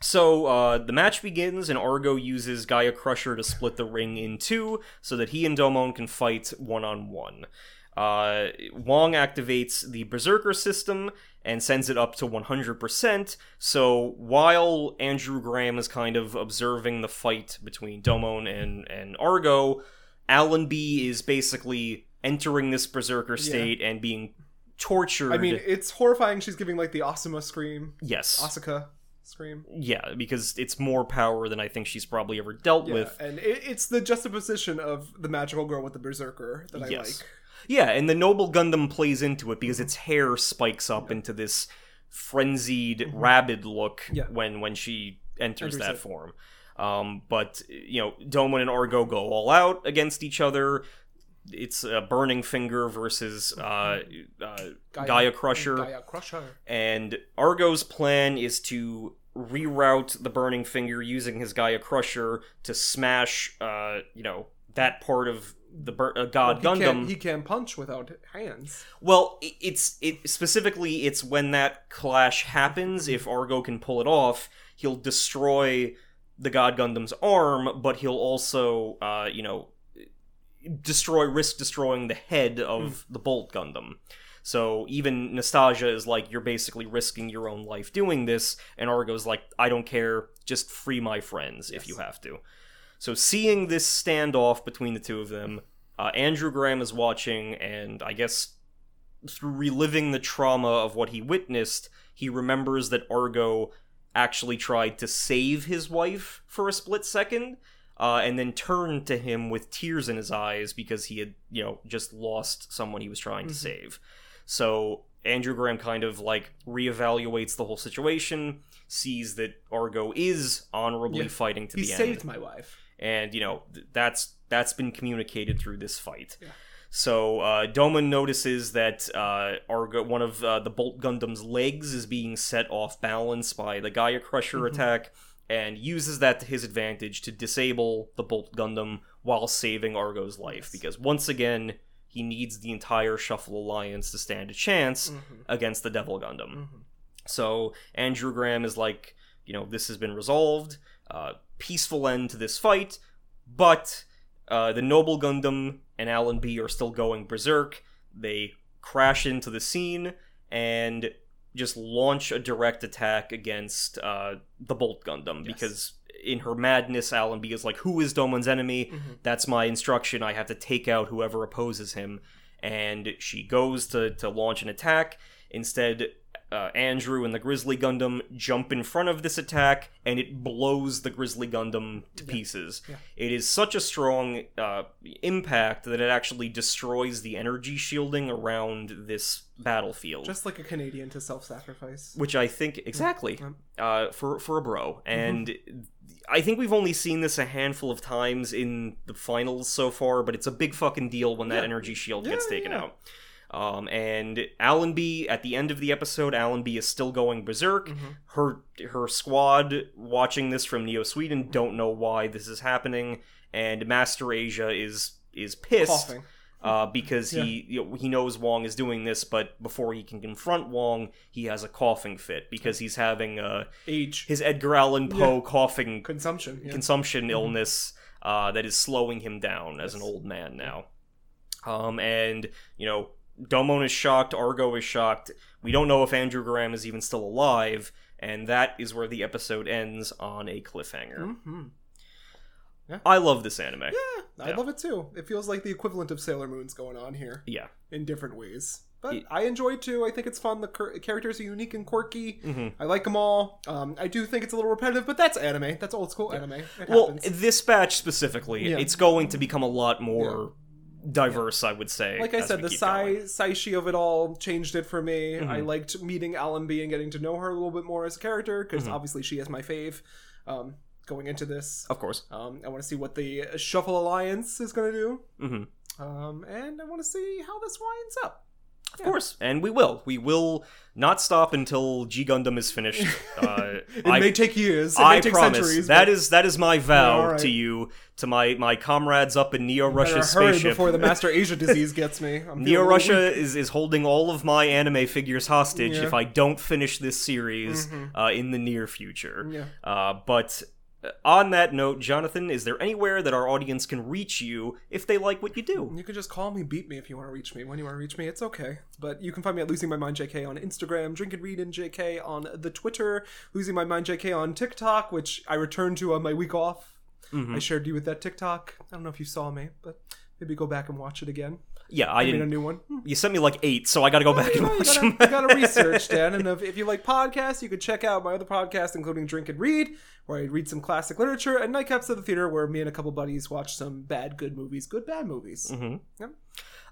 B: so uh, the match begins, and Argo uses Gaia Crusher to split the ring in two, so that he and Domon can fight one on one. Uh, Wong activates the Berserker system and sends it up to 100%. So while Andrew Graham is kind of observing the fight between Domon and, and Argo, Allenby is basically entering this Berserker state and being tortured.
C: I mean, it's horrifying. She's giving like the Asuma scream,
B: yes.
C: Asuka scream.
B: Yeah, because it's more power than I think she's probably ever dealt
C: Yeah,
B: with.
C: and it, it's the juxtaposition of the magical girl with the berserker that I
B: Yes.
C: like.
B: Yeah, and the Noble Gundam plays into it because its hair spikes up into this frenzied, rabid look
C: Mm-hmm. Yeah.
B: when when she enters
C: Enters
B: that
C: it.
B: form. Um, but you know, Domon and Argo go all out against each other. It's a Burning Finger versus uh, uh, Gaia, Crusher.
C: Gaia Crusher.
B: and Argo's plan is to reroute the Burning Finger using his Gaia Crusher to smash, uh, you know, that part of the Bur- uh, God
C: he
B: Gundam.
C: Can't, he can't punch without hands.
B: Well, it's it specifically it's when that clash happens. If Argo can pull it off, he'll destroy the God Gundam's arm, but he'll also, uh, you know, destroy risk destroying the head of the Bolt Gundam. So even Nastasia is like, you're basically risking your own life doing this, and Argo's like, I don't care, just free my friends if you have to. So seeing this standoff between the two of them, uh, Andrew Graham is watching, and I guess through reliving the trauma of what he witnessed, he remembers that Argo actually tried to save his wife for a split second. uh, and then turned to him with tears in his eyes because he had, you know, just lost someone he was trying to save. So Andrew Graham kind of like reevaluates the whole situation, sees that Argo is honorably
C: Yeah.
B: fighting to
C: He
B: the
C: saved
B: end,
C: my wife.
B: And you know th- that's that's been communicated through this fight.
C: Yeah.
B: So uh, Domon notices that uh, Argo, one of uh, the Bolt Gundam's legs, is being set off balance by the Gaia Crusher
C: Mm-hmm.
B: attack, and uses that to his advantage to disable the Bolt Gundam while saving Argo's life. Because once again, he needs the entire Shuffle Alliance to stand a chance
C: Mm-hmm.
B: against the Devil Gundam. So Andrew Graham is like, you know, this has been resolved. Uh, peaceful end to this fight, but uh, the Noble Gundam and Allenby are still going berserk. They crash into the scene and just launch a direct attack against uh, the Bolt Gundam because in her madness, Allenby is like, "Who is Domon's enemy? That's my instruction. I have to take out whoever opposes him." And she goes to to launch an attack. Instead, uh, Andrew and the Grizzly Gundam jump in front of this attack, and it blows the Grizzly Gundam to pieces. It is such a strong uh, impact that it actually destroys the energy shielding around this battlefield
C: Just like a Canadian to self-sacrifice.
B: which I think exactly
C: Yep.
B: uh, for for a bro, and I think we've only seen this a handful of times in the finals so far, but it's a big fucking deal when that
C: Yeah.
B: energy shield
C: Yeah,
B: gets taken
C: yeah.
B: out. Um, and Allenby at the end of the episode, Allenby is still going berserk.
C: Mm-hmm.
B: Her her squad watching this from Neo Sweden don't know why this is happening, and Master Asia is is pissed uh, because he you know, he knows Wong is doing this, but before he can confront Wong, he has a coughing fit because he's having uh,
C: Age.
B: his Edgar Allan Poe coughing
C: Consumption. Yeah.
B: consumption illness uh, that is slowing him down as an old man now. Um, and you know, Domon is shocked, Argo is shocked. We don't know if Andrew Graham is even still alive, and that is where the episode ends on a cliffhanger.
C: Mhm.
B: I love this anime.
C: Yeah, I
B: Yeah.
C: love it too. It feels like the equivalent of Sailor Moon's going on here
B: Yeah.
C: in different ways. But
B: It-
C: I enjoy it too. I think it's fun. The cur- characters are unique and quirky.
B: Mhm.
C: I like them all. Um, I do think it's a little repetitive, but that's anime. That's old school anime. It
B: Well,
C: happens.
B: this batch specifically,
C: Yeah.
B: it's going to become a lot more diverse, I would say.
C: like I said, the Sai. Saici of it all changed it for me.
B: Mm-hmm.
C: I liked meeting Allenby and getting to know her a little bit more as a character because
B: Mm-hmm.
C: obviously she is my fave. Um, going into this,
B: Of course.
C: um, I want to see what the Shuffle Alliance is going to do,
B: hmm
C: um, and I want to see how this winds up.
B: Of course. And we will. We will not stop until G Gundam is finished. *laughs* Uh,
C: It
B: I,
C: may take years. It
B: I
C: may take
B: promise.
C: centuries.
B: That is that is my vow
C: right.
B: to you, to my my comrades up in Neo Russia's spaceship.
C: before the Master *laughs* Asia disease gets me. I'm feeling a
B: Neo Russia is, is holding all of my anime figures hostage
C: Yeah. Mm-hmm.
B: if I don't finish this series uh, in the near future.
C: Yeah.
B: Uh, but on that note, Jonathan, is there anywhere that our audience can reach you if they like what you do?
C: You can just call me, beat me if you want to reach me. When you want to reach me, it's okay. But you can find me at Losing My Mind JK on Instagram, Drink and Read in JK on the Twitter, Losing My Mind JK on TikTok, which I returned to on my week off.
B: Mm-hmm.
C: I shared you with that TikTok. I don't know if you saw me, but maybe go back and watch it again.
B: Yeah, I
C: I made a
B: didn't.
C: new one. *laughs*
B: You sent me like eight, so I got to go back
C: You,
B: and
C: know, you,
B: watch
C: gotta,
B: them.
C: you gotta *laughs* research, Dan. And if, if you like podcasts, you could check out my other podcasts, including Drink and Read, where I read some classic literature, and Nightcaps of the Theater, where me and a couple buddies watch some bad, good movies, good, bad movies.
B: Mhm.
C: Yep.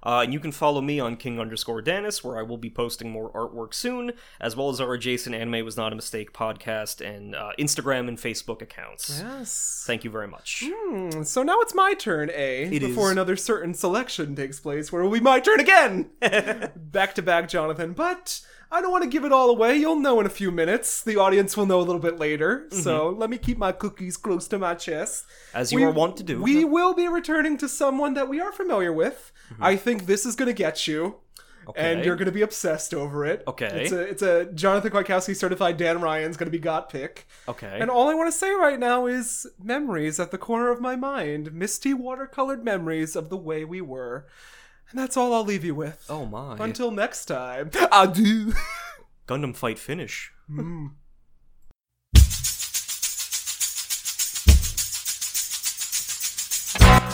B: Uh, and you can follow me on King underscore Danis, where I will be posting more artwork soon, as well as our adjacent Anime Was Not a Mistake podcast and uh, Instagram and Facebook accounts.
C: Yes.
B: Thank you very much.
C: Hmm, so now it's my turn, A,
B: It
C: before
B: is.
C: another certain selection takes place, where it will be my turn again! back to back, Jonathan. But I don't want to give it all away. You'll know in a few minutes. The audience will know a little bit later. So let me keep my cookies close to my chest.
B: As you are wont to do.
C: We will be returning to someone that we are familiar with.
B: Mm-hmm.
C: I think this is going to get you. And you're going to be obsessed over it.
B: Okay.
C: It's a, it's a Jonathan Kwiatkowski certified Dan Ryan's going to be got pick.
B: Okay.
C: And all I want to say right now is memories at the corner of my mind, misty watercolored memories of the way we were. And that's all I'll leave you with.
B: oh my.
C: Until next time, adieu. *laughs*
B: Gundam Fight Finish.